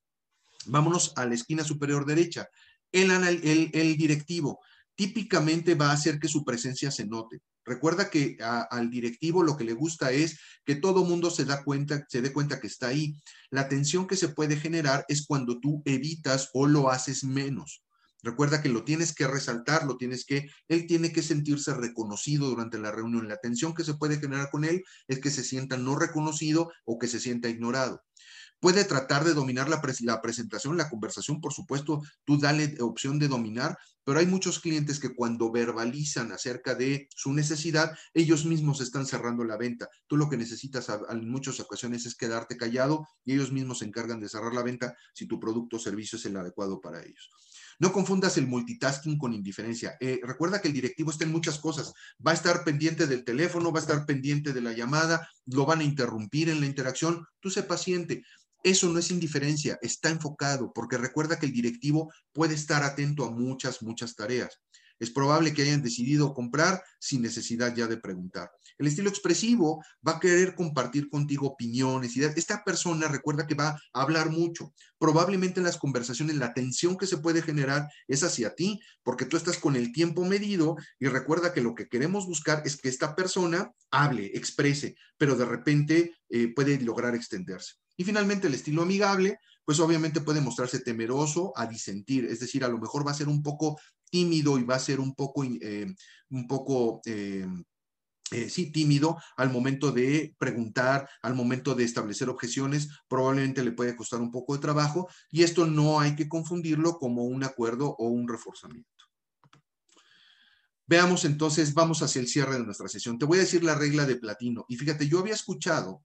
Vámonos a la esquina superior derecha. El, el, el directivo típicamente va a hacer que su presencia se note. Recuerda que al directivo lo que le gusta es que todo mundo se da cuenta, se dé cuenta que está ahí. La tensión que se puede generar es cuando tú evitas o lo haces menos. Recuerda que lo tienes que resaltar, lo tienes que, él tiene que sentirse reconocido durante la reunión. La tensión que se puede generar con él es que se sienta no reconocido o que se sienta ignorado. Puede tratar de dominar la, la, presentación, la conversación, por supuesto, tú dale opción de dominar, pero hay muchos clientes que cuando verbalizan acerca de su necesidad, ellos mismos están cerrando la venta. Tú lo que necesitas en muchas ocasiones es quedarte callado y ellos mismos se encargan de cerrar la venta si tu producto o servicio es el adecuado para ellos. No confundas el multitasking con indiferencia. Eh, recuerda que el directivo está en muchas cosas. Va a estar pendiente del teléfono, va a estar pendiente de la llamada, lo van a interrumpir en la interacción. Tú sé paciente. Eso no es indiferencia, está enfocado, porque recuerda que el directivo puede estar atento a muchas, muchas tareas. Es probable que hayan decidido comprar sin necesidad ya de preguntar. El estilo expresivo va a querer compartir contigo opiniones, ideas. Esta persona recuerda que va a hablar mucho. Probablemente en las conversaciones la tensión que se puede generar es hacia ti, porque tú estás con el tiempo medido y recuerda que lo que queremos buscar es que esta persona hable, exprese, pero de repente eh, puede lograr extenderse. Y finalmente el estilo amigable, pues obviamente puede mostrarse temeroso a disentir, es decir, a lo mejor va a ser un poco tímido y va a ser un poco, eh, un poco eh, eh, sí, tímido al momento de preguntar, al momento de establecer objeciones, probablemente le puede costar un poco de trabajo y esto no hay que confundirlo como un acuerdo o un reforzamiento. Veamos entonces, vamos hacia el cierre de nuestra sesión. Te voy a decir la regla de platino y fíjate, yo había escuchado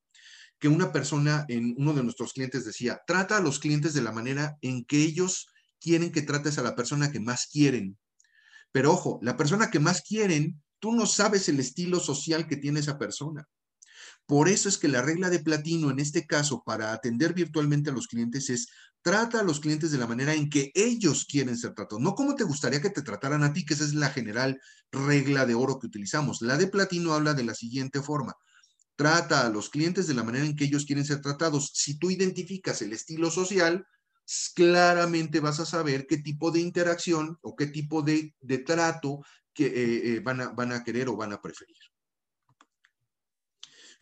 que una persona en uno de nuestros clientes decía, trata a los clientes de la manera en que ellos quieren que trates a la persona que más quieren. Pero ojo, la persona que más quieren, tú no sabes el estilo social que tiene esa persona. Por eso es que la regla de platino en este caso para atender virtualmente a los clientes es trata a los clientes de la manera en que ellos quieren ser tratados, no como te gustaría que te trataran a ti, que esa es la general regla de oro que utilizamos. La de platino habla de la siguiente forma. Trata a los clientes de la manera en que ellos quieren ser tratados. Si tú identificas el estilo social, claramente vas a saber qué tipo de interacción o qué tipo de, trato que eh, eh, van, a, van a querer o van a preferir.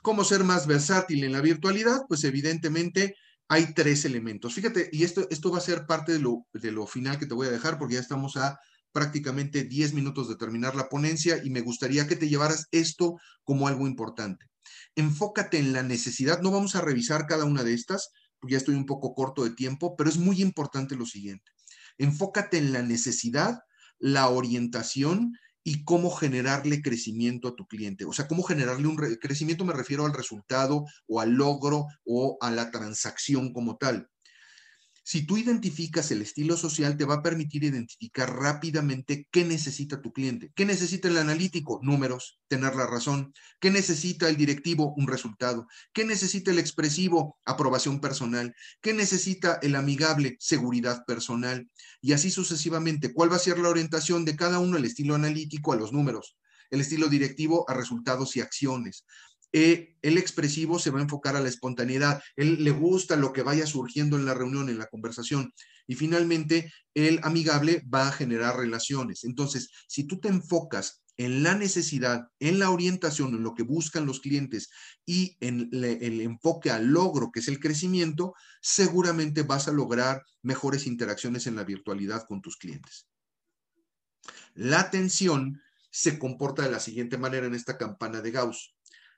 ¿Cómo ser más versátil en la virtualidad? Pues evidentemente hay tres elementos. Fíjate, y esto, esto va a ser parte de lo, de lo final que te voy a dejar porque ya estamos a prácticamente 10 minutos de terminar la ponencia y me gustaría que te llevaras esto como algo importante. Enfócate en la necesidad. No vamos a revisar cada una de estas, porque ya estoy un poco corto de tiempo, pero es muy importante lo siguiente. Enfócate en la necesidad, la orientación y cómo generarle crecimiento a tu cliente. O sea, cómo generarle un crecimiento me refiero al resultado o al logro o a la transacción como tal. Si tú identificas el estilo social, te va a permitir identificar rápidamente qué necesita tu cliente. ¿Qué necesita el analítico? Números, tener la razón. ¿Qué necesita el directivo? Un resultado. ¿Qué necesita el expresivo? Aprobación personal. ¿Qué necesita el amigable? Seguridad personal. Y así sucesivamente. ¿Cuál va a ser la orientación de cada uno? El estilo analítico a los números. El estilo directivo a resultados y acciones. Eh, el expresivo se va a enfocar a la espontaneidad, él le gusta lo que vaya surgiendo en la reunión, en la conversación. Y finalmente, el amigable va a generar relaciones. Entonces, si tú te enfocas en la necesidad, en la orientación, en lo que buscan los clientes y en el enfoque al logro, que es el crecimiento, seguramente vas a lograr mejores interacciones en la virtualidad con tus clientes. La atención se comporta de la siguiente manera en esta campana de Gauss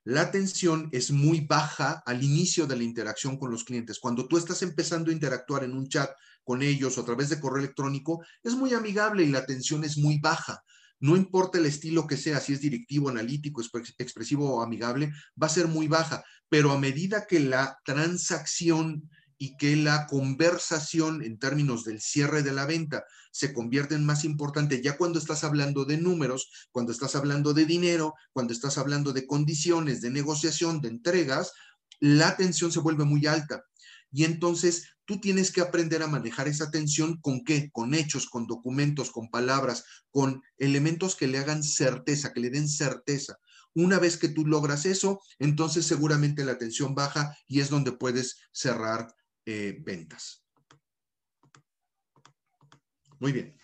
la atención es muy baja al inicio de la interacción con los clientes. Cuando tú estás empezando a interactuar en un chat con ellos o a través de correo electrónico, es muy amigable y la atención es muy baja. No importa el estilo que sea, si es directivo, analítico, expresivo o amigable, va a ser muy baja. Pero a medida que la transacción y que la conversación en términos del cierre de la venta se convierte en más importante ya cuando estás hablando de números, cuando estás hablando de dinero, cuando estás hablando de condiciones, de negociación, de entregas, la tensión se vuelve muy alta. Y entonces tú tienes que aprender a manejar esa tensión con qué? Con hechos, con documentos, con palabras, con elementos que le hagan certeza, que le den certeza. Una vez que tú logras eso, entonces seguramente la tensión baja y es donde puedes cerrar eh, ventas. Muy bien.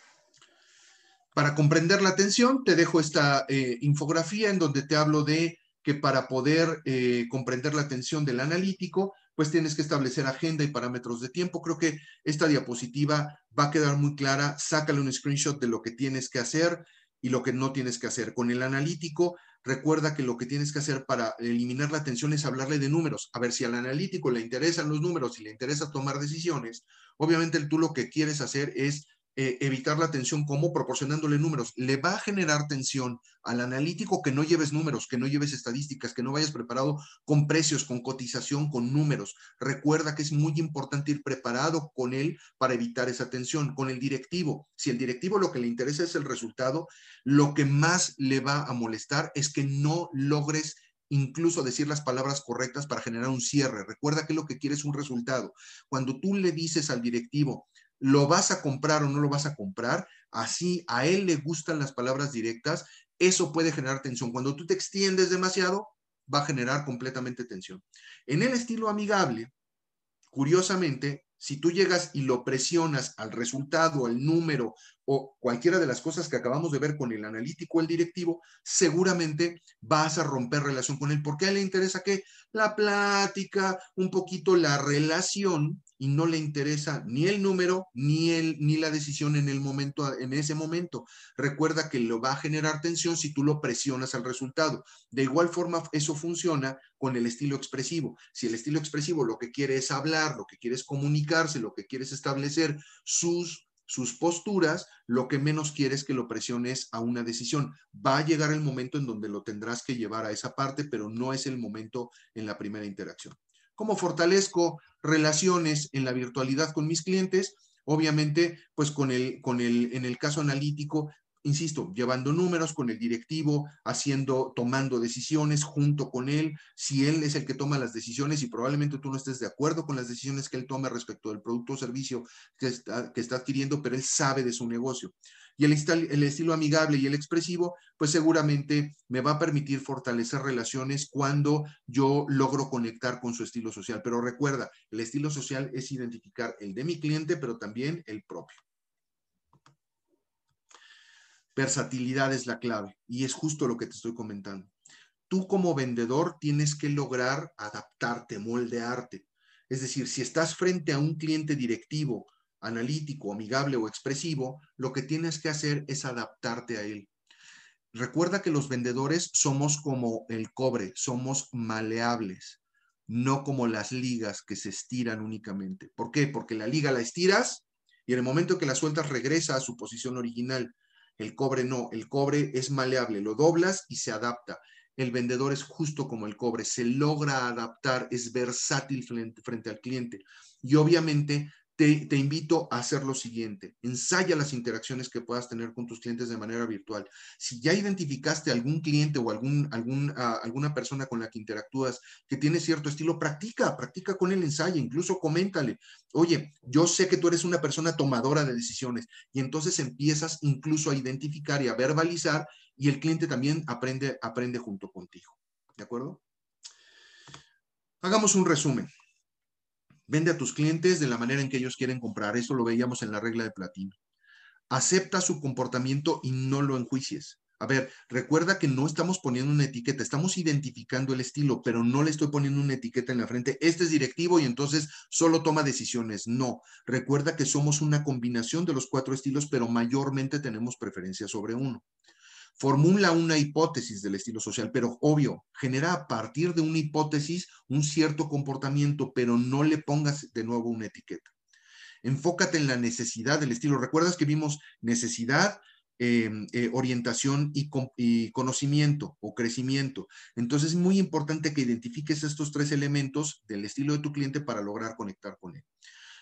Para comprender la atención, te dejo esta eh, infografía en donde te hablo de que para poder eh, comprender la atención del analítico, pues tienes que establecer agenda y parámetros de tiempo. Creo que esta diapositiva va a quedar muy clara. Sácale un screenshot de lo que tienes que hacer y lo que no tienes que hacer. Con el analítico, recuerda que lo que tienes que hacer para eliminar la tensión es hablarle de números. A ver, si al analítico le interesan los números y le interesa tomar decisiones, obviamente tú lo que quieres hacer es eh, evitar la tensión como proporcionándole números. Le va a generar tensión al analítico que no lleves números, que no lleves estadísticas, que no vayas preparado con precios, con cotización, con números. Recuerda que es muy importante ir preparado con él para evitar esa tensión. Con el directivo, si el directivo lo que le interesa es el resultado, lo que más le va a molestar es que no logres incluso decir las palabras correctas para generar un cierre. Recuerda que lo que quiere es un resultado. Cuando tú le dices al directivo, lo vas a comprar o no lo vas a comprar, así a él le gustan las palabras directas, eso puede generar tensión. Cuando tú te extiendes demasiado, va a generar completamente tensión. En el estilo amigable, curiosamente, si tú llegas y lo presionas al resultado, al número o cualquiera de las cosas que acabamos de ver con el analítico el directivo, seguramente vas a romper relación con él. porque a él le interesa que la plática, un poquito la relación, y no le interesa ni el número ni, el, ni la decisión en, el momento, en ese momento. Recuerda que lo va a generar tensión si tú lo presionas al resultado. De igual forma, eso funciona con el estilo expresivo. Si el estilo expresivo lo que quiere es hablar, lo que quiere es comunicarse, lo que quiere es establecer sus sus posturas, lo que menos quiere es que lo presiones a una decisión. Va a llegar el momento en donde lo tendrás que llevar a esa parte, pero no es el momento en la primera interacción. ¿Cómo fortalezco relaciones en la virtualidad con mis clientes? Obviamente, pues con el, con el, en el caso analítico, insisto, llevando números con el directivo, haciendo, tomando decisiones junto con él, si él es el que toma las decisiones y probablemente tú no estés de acuerdo con las decisiones que él tome respecto del producto o servicio que está, que está adquiriendo, pero él sabe de su negocio. Y el, estilo amigable y el expresivo, pues seguramente me va a permitir fortalecer relaciones cuando yo logro conectar con su estilo social. Pero recuerda, el estilo social es identificar el de mi cliente, pero también el propio. Versatilidad es la clave y es justo lo que te estoy comentando. Tú como vendedor tienes que lograr adaptarte, moldearte. Es decir, si estás frente a un cliente directivo, analítico, amigable o expresivo, lo que tienes que hacer es adaptarte a él. Recuerda que los vendedores somos como el cobre, somos maleables, no como las ligas que se estiran únicamente. ¿Por qué? Porque la liga la estiras y en el momento que la sueltas regresa a su posición original. El cobre no, el cobre es maleable, lo doblas y se adapta. El vendedor es justo como el cobre, se logra adaptar, es versátil frente, al cliente. Y obviamente te, invito a hacer lo siguiente, ensaya las interacciones que puedas tener con tus clientes de manera virtual. Si ya identificaste algún cliente o algún, algún, ah, alguna persona con la que interactúas que tiene cierto estilo, practica, practica con el ensayo, incluso coméntale, oye, yo sé que tú eres una persona tomadora de decisiones y entonces empiezas incluso a identificar y a verbalizar y el cliente también aprende, aprende junto contigo. ¿De acuerdo? Hagamos un resumen. Vende a tus clientes de la manera en que ellos quieren comprar. Eso lo veíamos en la regla de platino. Acepta su comportamiento y no lo enjuicies. A ver, recuerda que no estamos poniendo una etiqueta, estamos identificando el estilo, pero no le estoy poniendo una etiqueta en la frente. Este es directivo y entonces solo toma decisiones. No, recuerda que somos una combinación de los cuatro estilos, pero mayormente tenemos preferencia sobre uno formula una hipótesis del estilo social, pero obvio, genera a partir de una hipótesis un cierto comportamiento, pero no le pongas de nuevo una etiqueta. Enfócate en la necesidad del estilo. ¿Recuerdas que vimos necesidad, em, eh, orientación y, y, conocimiento o crecimiento? Entonces es muy importante que identifiques estos tres elementos del estilo de tu cliente para lograr conectar con él.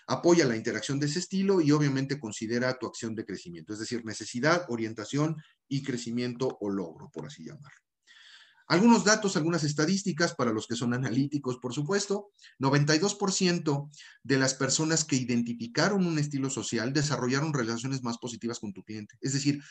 Apoya la interacción de ese estilo y obviamente considera tu acción de crecimiento, es decir, necesidad, orientación y crecimiento o logro, por así llamarlo. Algunos datos, algunas estadísticas para los que son analíticos, por supuesto. 92% de las personas que identificaron un estilo social desarrollaron relaciones más positivas con tu cliente. Es decir,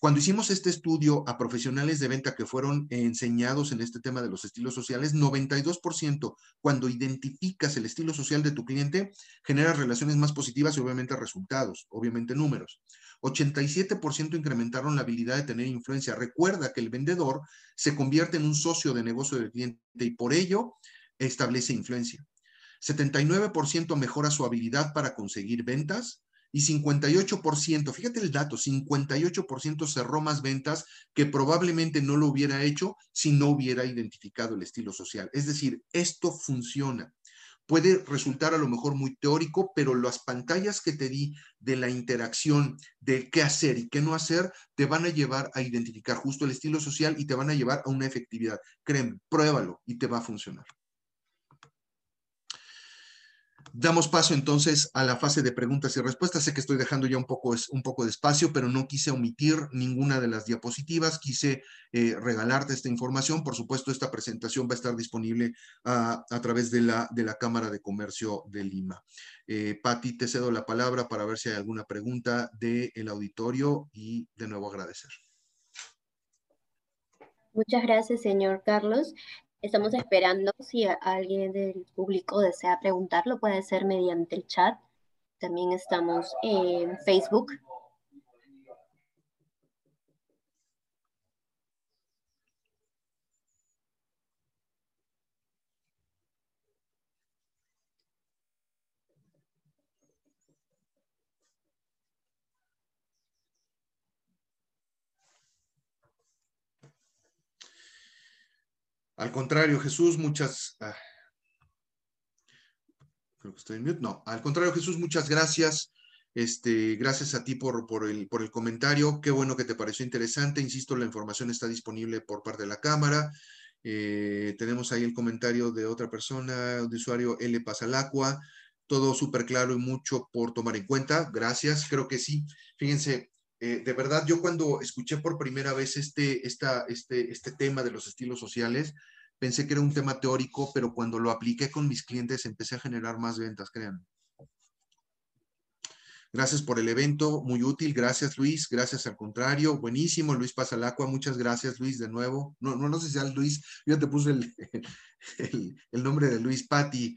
cuando hicimos este estudio a profesionales de venta que fueron enseñados en este tema de los estilos sociales, 92% cuando identificas el estilo social de tu cliente, genera relaciones más positivas y obviamente resultados, obviamente números. 87% incrementaron la habilidad de tener influencia. Recuerda que el vendedor se convierte en un socio de negocio del cliente y por ello establece influencia. 79% mejora su habilidad para conseguir ventas y 58%, fíjate el dato, 58% cerró más ventas que probablemente no lo hubiera hecho si no hubiera identificado el estilo social. Es decir, esto funciona. Puede resultar a lo mejor muy teórico, pero las pantallas que te di de la interacción, de qué hacer y qué no hacer, te van a llevar a identificar justo el estilo social y te van a llevar a una efectividad. Créeme, pruébalo y te va a funcionar. Damos paso entonces a la fase de preguntas y respuestas. Sé que estoy dejando ya un poco, un poco de espacio, pero no quise omitir ninguna de las diapositivas. Quise eh, regalarte esta información. Por supuesto, esta presentación va a estar disponible a, través de la, de la Cámara de Comercio de Lima. Eh, Patti, te cedo la palabra para ver si hay alguna pregunta del auditorio y de nuevo agradecer. Muchas gracias, señor Carlos. Estamos esperando si alguien del público desea preguntarlo, puede ser mediante el chat. También estamos en Facebook. Al contrario, Jesús, muchas... Ah, creo que estoy en mute. No, al contrario, Jesús, muchas gracias. Este, gracias a ti por, por, el, por el comentario. Qué bueno que te pareció interesante. Insisto, la información está disponible por parte de la cámara. Eh, tenemos ahí el comentario de otra persona, de usuario L Pasalacua. Todo súper claro y mucho por tomar en cuenta. Gracias. Creo que sí. Fíjense, eh, de verdad, yo cuando escuché por primera vez este, esta, este, este tema de los estilos sociales, pensé que era un tema teórico, pero cuando lo apliqué con mis clientes empecé a generar más ventas, créanme. Gracias por el evento, muy útil. Gracias, Luis. Gracias al contrario. Buenísimo, Luis Pasalacua. Muchas gracias, Luis, de nuevo. No, no, sé si sea Luis, yo te puse el, el, el nombre de Luis Patti.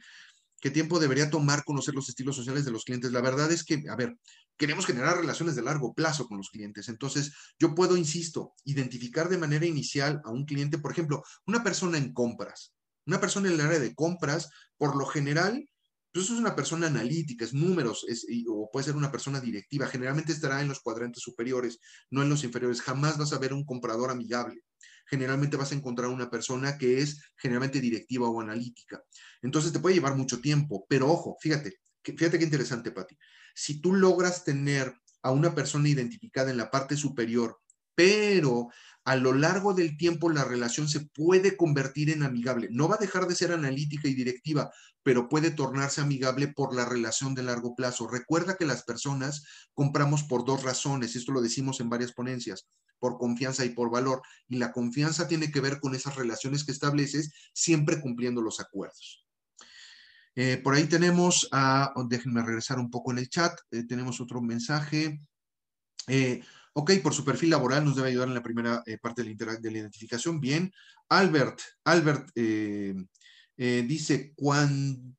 ¿Qué tiempo debería tomar conocer los estilos sociales de los clientes? La verdad es que, a ver, queremos generar relaciones de largo plazo con los clientes. Entonces, yo puedo, insisto, identificar de manera inicial a un cliente, por ejemplo, una persona en compras. Una persona en el área de compras, por lo general, Pues es una persona analítica, es números, o puede ser una persona directiva. Generalmente estará en los cuadrantes superiores, no en los inferiores. Jamás vas a ver un comprador amigable. Generalmente vas a encontrar una persona que es generalmente directiva o analítica. Entonces te puede llevar mucho tiempo, pero ojo, fíjate, fíjate qué interesante, Pati. Si tú logras tener a una persona identificada en la parte superior, pero a lo largo del tiempo la relación se puede convertir en amigable. No va a dejar de ser analítica y directiva, pero puede tornarse amigable por la relación de largo plazo. Recuerda que las personas compramos por dos razones, esto lo decimos en varias ponencias, por confianza y por valor. Y la confianza tiene que ver con esas relaciones que estableces, siempre cumpliendo los acuerdos. Eh, por ahí tenemos, a, déjenme regresar un poco en el chat, eh, tenemos otro mensaje. Eh, Ok, por su perfil laboral nos debe ayudar en la primera parte de la, de la, identificación. Bien. Albert, Albert eh, dice, cuando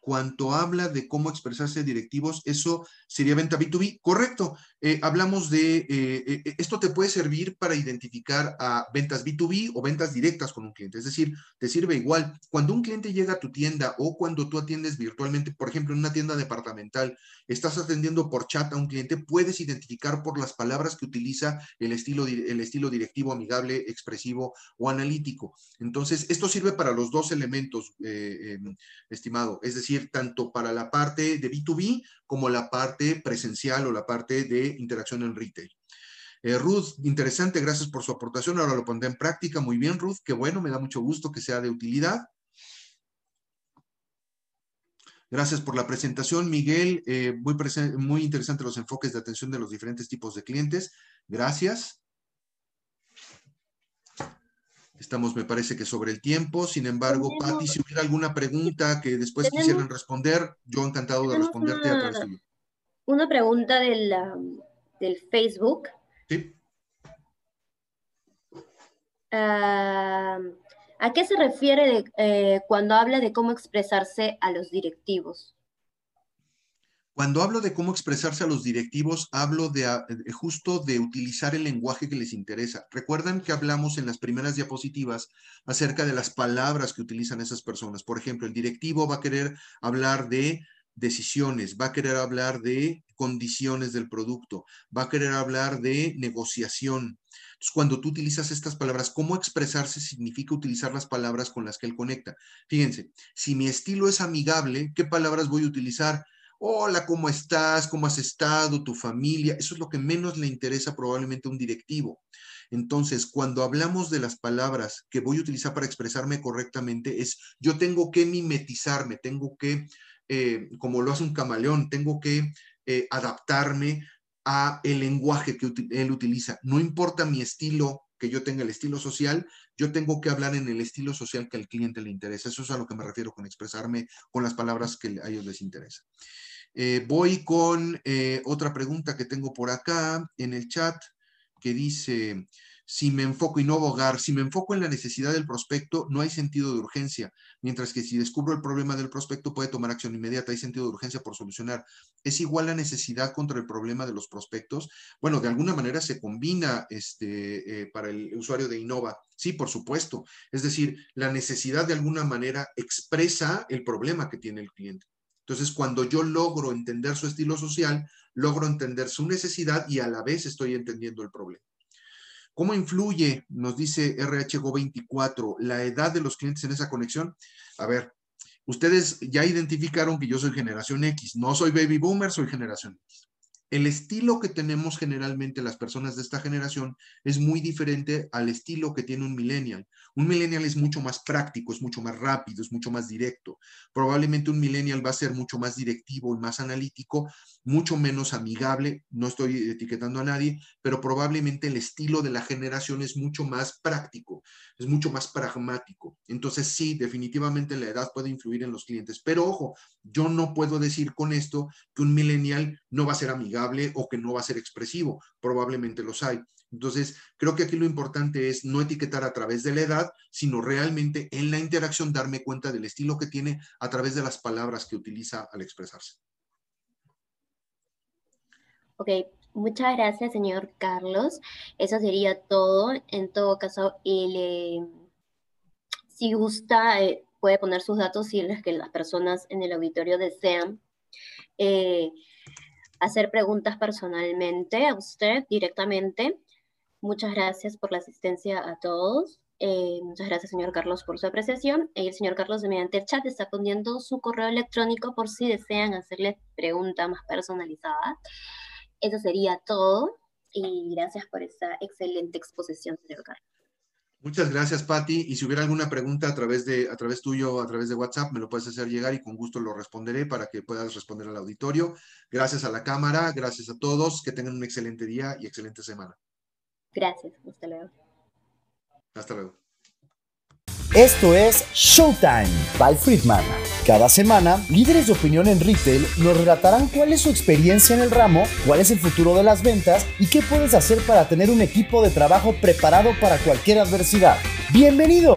cuanto habla de cómo expresarse directivos, eso sería venta B2B. Correcto. Eh, hablamos de, eh, eh, esto te puede servir para identificar a ventas B2B o ventas directas con un cliente. Es decir, te sirve igual. Cuando un cliente llega a tu tienda o cuando tú atiendes virtualmente, por ejemplo, en una tienda departamental, estás atendiendo por chat a un cliente, puedes identificar por las palabras que utiliza el estilo, el estilo directivo, amigable, expresivo o analítico. Entonces, esto sirve para los dos elementos, em, estimado. Es decir, tanto para la parte de B2B como la parte presencial o la parte de interacción en retail. Eh, Ruth, interesante, gracias por su aportación. Ahora lo pondré en práctica. Muy bien, Ruth, qué bueno, me da mucho gusto que sea de utilidad. Gracias por la presentación, Miguel. Eh, muy, muy interesante los enfoques de atención de los diferentes tipos de clientes. Gracias. Estamos, me parece que sobre el tiempo. Sin embargo, Patti, si hubiera alguna pregunta que después quisieran responder, yo encantado de responderte una, a través de Una pregunta del, del Facebook. Sí. Uh, ¿A qué se refiere de, eh, cuando habla de cómo expresarse a los directivos? Cuando hablo de cómo expresarse a los directivos, hablo de, eh, justo de utilizar el lenguaje que les interesa. Recuerdan que hablamos en las primeras diapositivas acerca de las palabras que utilizan esas personas. Por ejemplo, el directivo va a querer hablar de decisiones, va a querer hablar de condiciones del producto, va a querer hablar de negociación. Entonces, cuando tú utilizas estas palabras, ¿cómo expresarse significa utilizar las palabras con las que él conecta? Fíjense, si mi estilo es amigable, ¿qué palabras voy a utilizar? Hola, ¿cómo estás? ¿Cómo has estado? ¿Tu familia? Eso es lo que menos le interesa probablemente a un directivo. Entonces, cuando hablamos de las palabras que voy a utilizar para expresarme correctamente, es yo tengo que mimetizarme, tengo que, eh, como lo hace un camaleón, tengo que eh, adaptarme a el lenguaje que él utiliza. No importa mi estilo, que yo tenga el estilo social, yo tengo que hablar en el estilo social que al cliente le interesa. Eso es a lo que me refiero con expresarme con las palabras que a ellos les interesa. Eh, voy con eh, otra pregunta que tengo por acá en el chat que dice, si me enfoco y no abogar, si me enfoco en la necesidad del prospecto, no hay sentido de urgencia, mientras que si descubro el problema del prospecto puede tomar acción inmediata, hay sentido de urgencia por solucionar. ¿Es igual la necesidad contra el problema de los prospectos? Bueno, de alguna manera se combina este, eh, para el usuario de Innova. Sí, por supuesto. Es decir, la necesidad de alguna manera expresa el problema que tiene el cliente. Entonces, cuando yo logro entender su estilo social, logro entender su necesidad y a la vez estoy entendiendo el problema. ¿Cómo influye, nos dice RHGO24, la edad de los clientes en esa conexión? A ver, ustedes ya identificaron que yo soy generación X, no soy baby boomer, soy generación X el estilo que tenemos generalmente las personas de esta generación es muy diferente al estilo que tiene un millennial. Un millennial es mucho más práctico, es mucho más rápido, es mucho más directo. Probablemente un millennial va a ser mucho más directivo y más analítico, mucho menos amigable. No estoy etiquetando a nadie, pero probablemente el estilo de la generación es mucho más práctico, es mucho más pragmático. Entonces sí, definitivamente la edad puede influir en los clientes. Pero ojo, yo no puedo decir con esto que un millennial no va a ser amigable o que no va a ser expresivo. Probablemente los hay. Entonces, creo que aquí lo importante es no etiquetar a través de la edad, sino realmente en la interacción darme cuenta del estilo que tiene a través de las palabras que utiliza al expresarse. Ok, muchas gracias, señor Carlos. Eso sería todo. En todo caso, si gusta, eh, puede poner sus datos si es que las personas en el auditorio desean eh, hacer preguntas personalmente a usted directamente. Muchas gracias por la asistencia a todos. Eh, muchas gracias, señor Carlos, por su apreciación. El señor Carlos, mediante el chat, está poniendo su correo electrónico por si desean hacerle pregunta más personalizada. Eso sería todo. Y gracias por esa excelente exposición, señor Carlos. Muchas gracias, Patti. Y si hubiera alguna pregunta a través de a través tuyo, a través de WhatsApp, me lo puedes hacer llegar y con gusto lo responderé para que puedas responder al auditorio. Gracias a la cámara, gracias a todos, que tengan un excelente día y excelente semana. Gracias, hasta luego. Hasta luego. Esto es Showtime by Friedman. Cada semana, líderes de opinión en retail nos relatarán cuál es su experiencia en el ramo, cuál es el futuro de las ventas y qué puedes hacer para tener un equipo de trabajo preparado para cualquier adversidad. ¡Bienvenido!